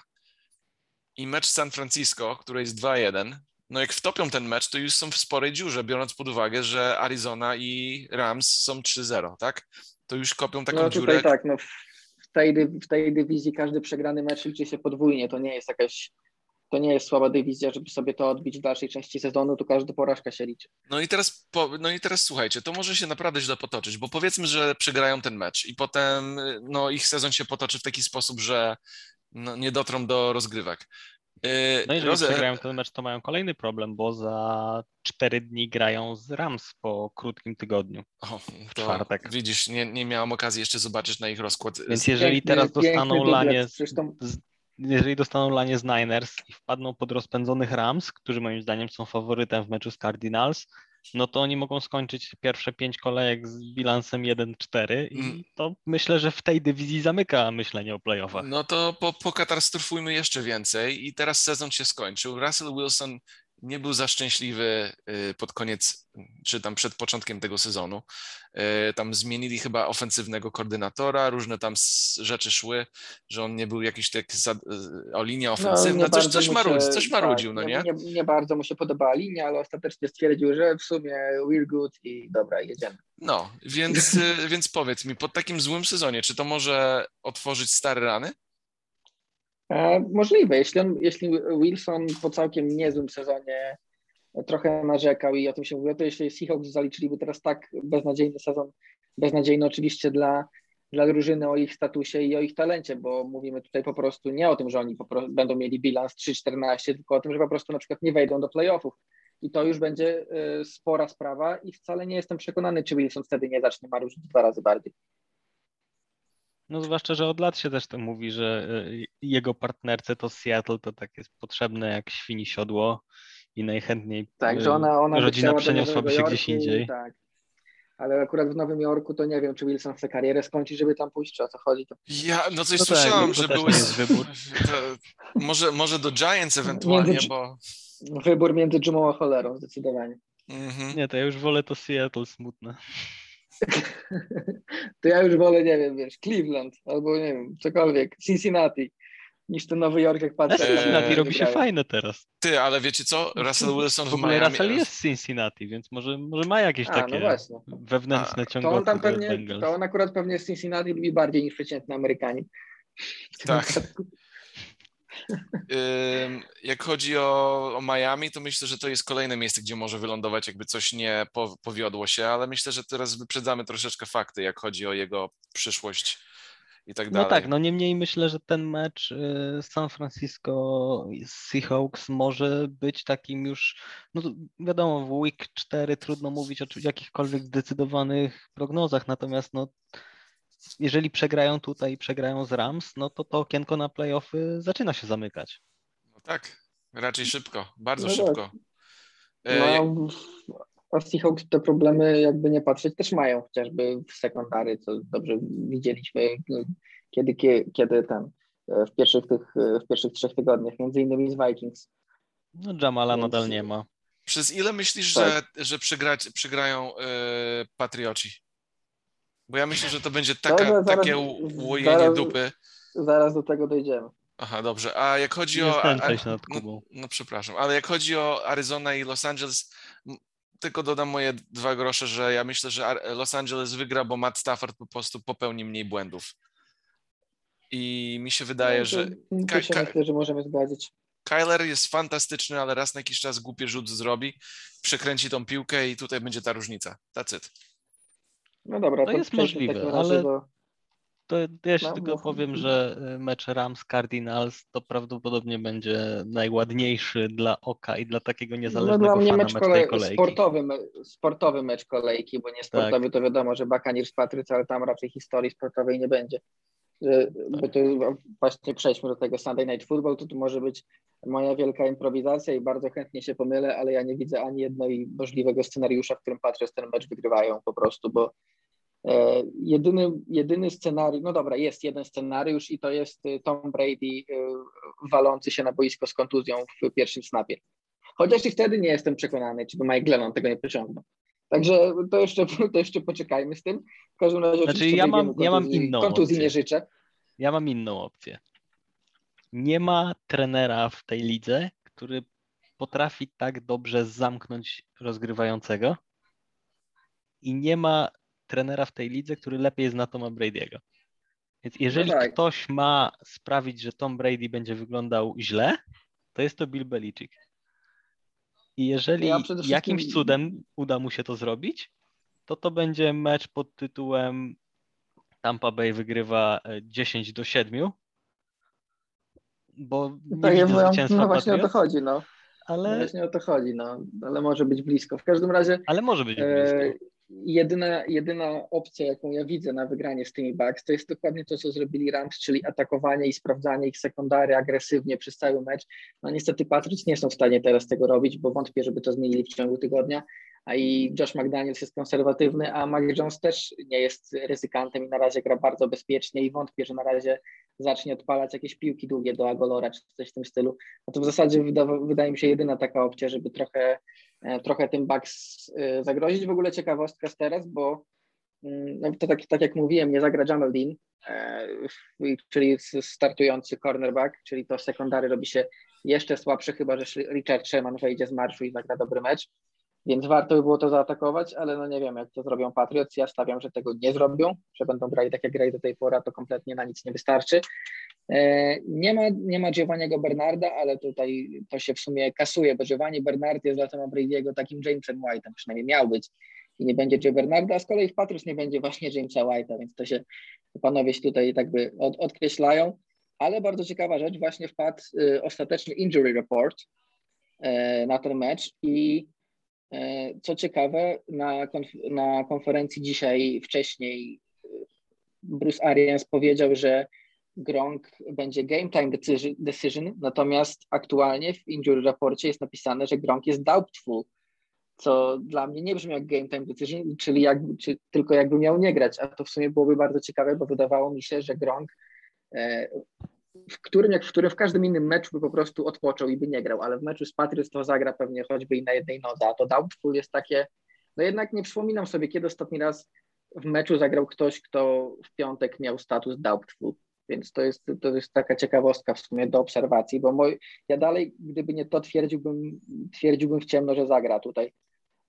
i mecz San Francisco, który jest 2-1, no jak wtopią ten mecz, to już są w sporej dziurze, biorąc pod uwagę, że Arizona i Rams są 3-0, tak? To już kopią taką no dziurę. tak, no w tej, w tej dywizji każdy przegrany mecz liczy się podwójnie, to nie jest jakaś, to nie jest słaba dywizja, żeby sobie to odbić w dalszej części sezonu, to każda porażka się liczy. No i teraz, no i teraz słuchajcie, to może się naprawdę źle potoczyć, bo powiedzmy, że przegrają ten mecz i potem no, ich sezon się potoczy w taki sposób, że no, nie dotrą do rozgrywek. Yy, No jeżeli Roze- przegrają ten mecz, to mają kolejny problem, bo za cztery dni grają z Rams po krótkim tygodniu. O, w to czwartek. Widzisz, nie, nie miałem okazji jeszcze zobaczyć na ich rozkład. Więc jeżeli teraz dostaną lanie, z, z, jeżeli dostaną lanie z Niners i wpadną pod rozpędzonych Rams, którzy moim zdaniem są faworytem w meczu z Cardinals, no to oni mogą skończyć pierwsze pięć kolejek z bilansem 1-4 i Mm. to myślę, że w tej dywizji zamyka myślenie o playoffach. No to po, pokatastrofujmy jeszcze więcej i teraz sezon się skończył. Russell Wilson nie był za szczęśliwy y, pod koniec, czy tam przed początkiem tego sezonu. Y, Tam zmienili chyba ofensywnego koordynatora, różne tam rzeczy szły, że on nie był jakiś tak za, y, o linia ofensywna, nie coś, coś, marudzi, się- coś marudził, tak, no nie, nie? nie? Bardzo mu się podobała linia, ale ostatecznie stwierdził, że w sumie we're good i dobra, jedziemy. No, więc, więc powiedz mi, po takim złym sezonie, czy to może otworzyć stare rany? E, możliwe, jeśli, on, jeśli Wilson po całkiem niezłym sezonie trochę narzekał i o tym się mówiło, to jeśli Seahawks zaliczyliby teraz tak beznadziejny sezon, beznadziejny oczywiście dla, dla drużyny o ich statusie i o ich talencie, bo mówimy tutaj po prostu nie o tym, że oni prostu będą mieli bilans 3-14, tylko o tym, że po prostu na przykład nie wejdą do playoffów. I to już będzie e, spora sprawa i wcale nie jestem przekonany, czy Wilson wtedy nie zacznie marudzić dwa razy bardziej. No zwłaszcza, że od lat się też to mówi, że y, jego partnerce to Seattle to tak jest potrzebne jak świni siodło i najchętniej Tak, y, że ona, ona rodzina przeniosłaby się gdzieś indziej. Tak. Ale akurat w Nowym Jorku to nie wiem, czy Wilson chce karierę skończyć, żeby tam pójść, czy o co chodzi. To... Ja, no coś No tak, słyszałem, to że były... nie jest wybór. To, może, może do Giants ewentualnie, Między- bo... Wybór między dżumą a cholerą, zdecydowanie. Mhm. Nie, to ja już wolę to Seattle smutne. to ja już wolę, nie wiem, wiesz, Cleveland albo nie wiem, cokolwiek, Cincinnati, niż ten Nowy Jork, jak patrzę. Cincinnati robi się fajne teraz. Ty, ale wiecie co? Russell Wilson W w ogóle Miami... Russell jest z Cincinnati, więc może, może ma jakieś A, takie no właśnie. wewnętrzne A, To on tam pewnie, to on akurat pewnie z Cincinnati lubi bardziej niż przeciętny Amerykanin. Tak. Jak chodzi o, o Miami, to myślę, że to jest kolejne miejsce, gdzie może wylądować, jakby coś nie po, powiodło się, ale myślę, że teraz wyprzedzamy troszeczkę fakty, jak chodzi o jego przyszłość i tak No dalej. tak, no niemniej myślę, że ten mecz y, San Francisco Seahawks może być takim już, no wiadomo, w week 4 trudno mówić o jakichkolwiek zdecydowanych prognozach, natomiast no jeżeli przegrają tutaj i przegrają z Rams, no to to okienko na playoffy zaczyna się zamykać. No tak, raczej szybko, bardzo No tak. szybko. E, jak- No, a Seahawks te problemy, jakby nie patrzeć, też mają, chociażby w sekundary, co dobrze widzieliśmy, kiedy, kie- kiedy ten, e, w pierwszych tych, e, w pierwszych trzech tygodniach, między innymi z Vikings. No Jamala Więc- nadal nie ma. Przez ile myślisz, Tak. że, że przegrać, przegrają e, Patrioci? Bo ja myślę, że to będzie taka, Dobra, zaraz- takie łojenie zaraz- dupy. Zaraz do tego dojdziemy. Aha, dobrze. A jak chodzi Nie o. a- nad no, Kubą. no przepraszam, ale jak chodzi o Arizona i Los Angeles, tylko dodam moje dwa grosze, że ja myślę, że Los Angeles wygra, bo Matt Stafford po prostu popełni mniej błędów. I mi się wydaje, No, że to, Ka- się Ka- myślę, że możemy zgodzić. Kyler jest fantastyczny, ale raz na jakiś czas głupie rzut zrobi, przekręci tą piłkę i tutaj będzie ta różnica. That's it. No dobra, To to jest możliwe, ale- do... To ja jeszcze No, tylko mów. powiem, że y, mecz Rams Cardinals to prawdopodobnie będzie najładniejszy dla oka i dla takiego No niezależnego dla mnie mecz mecz kolej, kolejki. sportowy, me- sportowy mecz kolejki, bo nie sportowy to wiadomo, że Buccaneers Patriots, ale tam raczej historii sportowej nie będzie. Bo to właśnie przejdźmy do tego Sunday Night Football, to tu może być moja wielka improwizacja i bardzo chętnie się pomylę, ale ja nie widzę ani jednego możliwego scenariusza, w którym Patriots ten mecz wygrywają po prostu, bo jedyny, jedyny scenariusz, no dobra, jest jeden scenariusz i to jest y, Tom Brady y, walący się na boisko z kontuzją w pierwszym snapie. Chociaż i wtedy nie jestem przekonany, czy by Mike Glennon tego nie pociągnął. Także to jeszcze, to jeszcze poczekajmy z tym. W każdym razie Znaczy, ja mam- Brady'emu ja mam kontuzji- inną Kontuzji opcję. nie życzę. Ja mam inną opcję. Nie ma trenera w tej lidze, który potrafi tak dobrze zamknąć rozgrywającego i nie ma trenera w tej lidze, który lepiej zna Toma Brady'ego. Więc jeżeli tak. ktoś ma sprawić, że Tom Brady będzie wyglądał źle, to jest to Bill Belichick. I jeżeli Ja wszystkim- jakimś cudem uda mu się to zrobić, to to będzie mecz pod tytułem Tampa Bay wygrywa e, 10 do 7, bo nie Tak, widzę no, zwycięstwa no właśnie o to chodzi, no. No ale, Właśnie o to chodzi, no. Ale może być blisko. W każdym razie ale może być e, blisko. Jedyna, jedyna opcja, jaką ja widzę na wygranie z tymi Bucks, to jest dokładnie to, co zrobili Rams, czyli atakowanie i sprawdzanie ich sekundary agresywnie przez cały mecz. No niestety Patriots nie są w stanie teraz tego robić, bo wątpię, żeby to zmienili w ciągu tygodnia, a i Josh McDaniels jest konserwatywny, a Mac Jones też nie jest ryzykantem i na razie gra bardzo bezpiecznie i wątpię, że na razie zacznie odpalać jakieś piłki długie do Agolora czy coś w tym stylu. No to w zasadzie wyda- wydaje mi się jedyna taka opcja, żeby trochę, e, trochę tym Bucks e, zagrozić. W ogóle ciekawostka z teraz, bo mm, no to tak, tak jak mówiłem, nie zagra Jamal e, czyli startujący cornerback, czyli to sekundary robi się jeszcze słabsze, chyba że Richard Sherman wejdzie z marszu i zagra dobry mecz. Więc warto by było to zaatakować, ale no nie wiem, jak to zrobią Patriots. Ja stawiam, że tego nie zrobią, że będą grali tak, jak grali do tej pory, to kompletnie na nic nie wystarczy. E, Nie ma, nie ma Giovanniego Bernarda, ale tutaj to się w sumie kasuje, bo Giovanni Bernard jest dla Toma Brady'ego takim Jamesem White'em, przynajmniej miał być i nie będzie Joe Bernarda, a z kolei w Patriots nie będzie właśnie Jamesa White'a, więc to się panowie się tutaj tak by od, odkreślają. Ale bardzo ciekawa rzecz, właśnie wpadł y, ostateczny injury report e, na ten mecz i co ciekawe, na, konf- na konferencji dzisiaj wcześniej y, Bruce Arians powiedział, że Gronk będzie game time decision, natomiast aktualnie w injury raporcie jest napisane, że Gronk jest doubtful, co dla mnie nie brzmi jak game time decision, czyli jakby, czy, tylko jakby miał nie grać, a to w sumie byłoby bardzo ciekawe, bo wydawało mi się, że Gronk e, w którym, jak w którym w każdym innym meczu by po prostu odpoczął i by nie grał, ale w meczu z Patriots to zagra pewnie choćby i na jednej nodze, a to doubtful jest takie, no jednak nie przypominam sobie, kiedy ostatni raz w meczu zagrał ktoś, kto w piątek miał status doubtful, więc to jest, to jest taka ciekawostka w sumie do obserwacji, bo moj, ja dalej, gdyby nie to twierdziłbym, twierdziłbym w ciemno, że zagra tutaj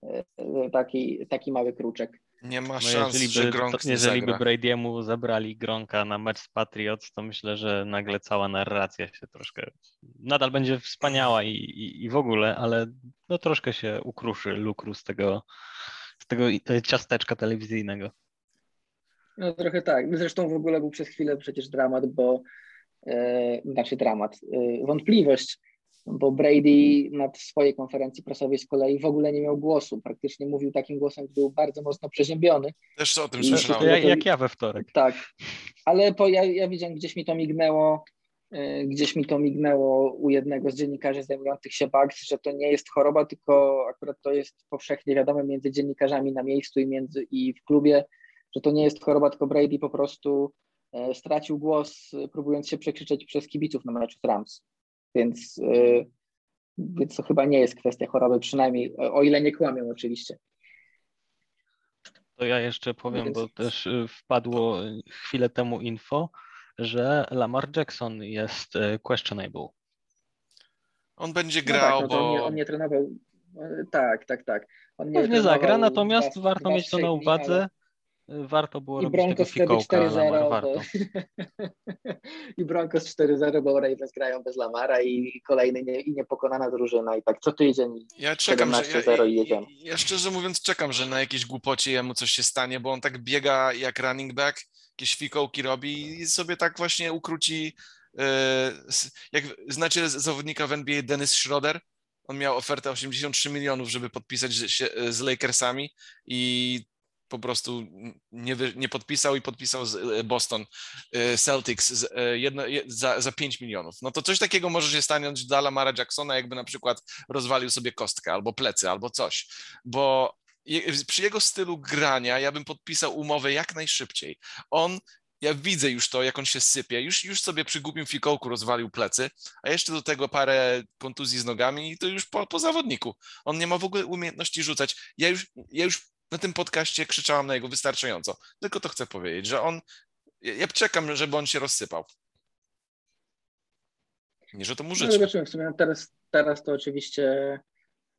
e, e, taki, taki mały kruczek. Nie ma No szans, jeżeli że by, Gronk to, nie jeżeli by. Brady'emu zabrali Gronka na mecz z Patriots, to myślę, że nagle cała narracja się troszkę, nadal będzie wspaniała i, i, i w ogóle, ale no troszkę się ukruszy lukru z tego, z tego ciasteczka telewizyjnego. No trochę tak. Zresztą w ogóle był przez chwilę przecież dramat, bo e, znaczy dramat, e, wątpliwość, bo Brady na swojej konferencji prasowej z kolei w ogóle nie miał głosu. Praktycznie mówił takim głosem, który był bardzo mocno przeziębiony. Też o tym słyszałem. jak, jak ja we wtorek. Tak, ale po, ja, ja widziałem, gdzieś mi to mignęło, e, gdzieś mi to mignęło u jednego z dziennikarzy zajmujących się Bugs, że to nie jest choroba, tylko akurat to jest powszechnie wiadome między dziennikarzami na miejscu i, między, i w klubie, że to nie jest choroba, tylko Brady po prostu e, stracił głos, e, próbując się przekrzyczeć przez kibiców na meczu z Rams. Więc, e, więc to chyba nie jest kwestia choroby, przynajmniej o ile nie kłamią oczywiście. To ja jeszcze powiem, Więc- bo też y, wpadło y, chwilę temu info, że Lamar Jackson jest y, questionable. On będzie No grał, tak, no to on, nie, bo on nie trenował. Tak, tak, tak. On nie Pewnie zagra, natomiast warto mieć to na dni, uwadze. ale- Y, Warto było I robić tego Broncos wtedy fikołka, Lamar, 4-0. warto. Bo... I Broncos 4-0, bo Ravens grają bez Lamara i kolejny nie, i niepokonana drużyna. I tak co tydzień. ja czekam, że 17-0 ja, i jedziemy. ja szczerze mówiąc czekam, że na jakiejś głupocie jemu coś się stanie, bo on tak biega jak running back jakieś fikołki robi i sobie tak właśnie ukróci. e, Jak znacie zawodnika w NBA Dennis Schroeder? On miał ofertę 83 milionów, żeby podpisać się e, z Lakersami i po prostu nie, nie podpisał i podpisał z e, Boston e, Celtics z, e, jedno, je- za, za 5 milionów. No to coś takiego może się stanąć dla Lamara Jacksona, jakby na przykład rozwalił sobie kostkę albo plecy, albo coś. Bo przy jego stylu grania ja bym podpisał umowę jak najszybciej. On, ja widzę już to, jak on się sypie, już, już sobie przy głupim fikołku rozwalił plecy, a jeszcze do tego parę kontuzji z nogami i to już po, po zawodniku. On nie ma w ogóle umiejętności rzucać. Ja już, ja już na tym podcaście krzyczałam na jego wystarczająco. Tylko to chcę powiedzieć, że on, ja, czekam, żeby on się rozsypał. Nie, że to mu No, zobaczymy w sumie. Teraz, teraz to oczywiście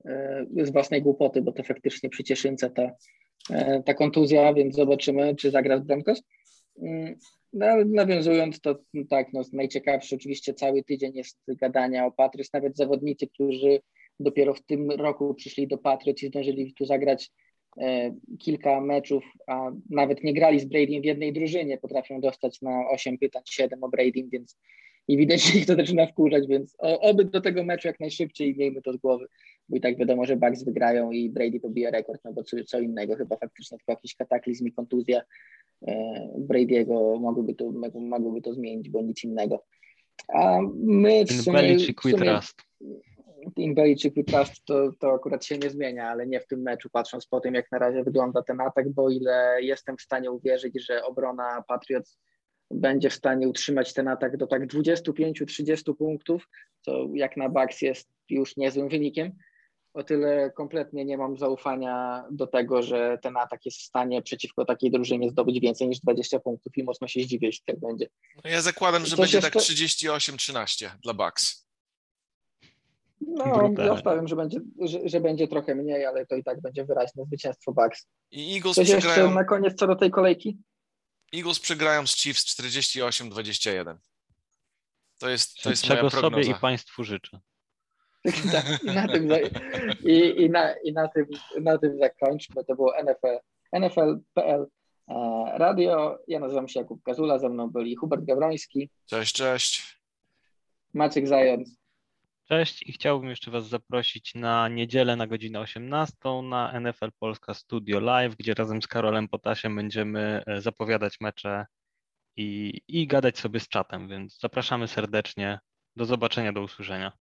e, z własnej głupoty, bo to faktycznie przy Cieszynce ta, e, ta kontuzja, więc zobaczymy, czy zagra z Broncos. Mm, No, nawiązując, to tak, no, najciekawszy oczywiście cały tydzień jest gadania o Patriots. Nawet zawodnicy, którzy dopiero w tym roku przyszli do Patriots i zdążyli tu zagrać kilka meczów, a nawet nie grali z Bradym w jednej drużynie, potrafią dostać na 8 pytań, 7 o Bradym, więc i widać, że ich to zaczyna wkurzać, więc oby do tego meczu jak najszybciej miejmy to z głowy, bo i tak wiadomo, że Bucks wygrają i Brady pobije rekord, no bo co, co innego, chyba faktycznie tylko jakiś kataklizm i kontuzja e, Brady'ego mogłyby to, mogłyby to zmienić, bo nic innego. A my w sumie, w sumie Team Belichick we trust to, to akurat się nie zmienia, ale nie w tym meczu, patrząc po tym, jak na razie wygląda ten atak, bo ile jestem w stanie uwierzyć, że obrona Patriots będzie w stanie utrzymać ten atak do tak 25-30 punktów, co jak na Bucks jest już niezłym wynikiem. O tyle kompletnie nie mam zaufania do tego, że ten atak jest w stanie przeciwko takiej drużynie zdobyć więcej niż 20 punktów i mocno się zdziwię, jeśli tak będzie. No ja zakładam, że Coś będzie jeszcze- tak 38-13 dla Bucks. No, Brutalnie. ja stawiam, że będzie, że, że będzie trochę mniej, ale to i tak będzie wyraźne zwycięstwo Bucks. I Eagles Coś jeszcze przegrają, na koniec co do tej kolejki? Eagles przegrają z Chiefs 48-21. To jest, to jest Czego moja sobie prognoza. i Państwu życzę. Tak, I na tym, i, i na, i na tym, na tym zakończmy. To było NFL, NFL.pl e, Radio. Ja nazywam się Jakub Kazula, ze mną byli Hubert Gawroński, Cześć, cześć. Maciek Zając. Cześć i chciałbym jeszcze Was zaprosić na niedzielę na godzinę 18 na NFL Polska Studio Live, gdzie razem z Karolem Potasiem będziemy e, zapowiadać mecze i, i gadać sobie z czatem, więc zapraszamy serdecznie. Do zobaczenia, do usłyszenia.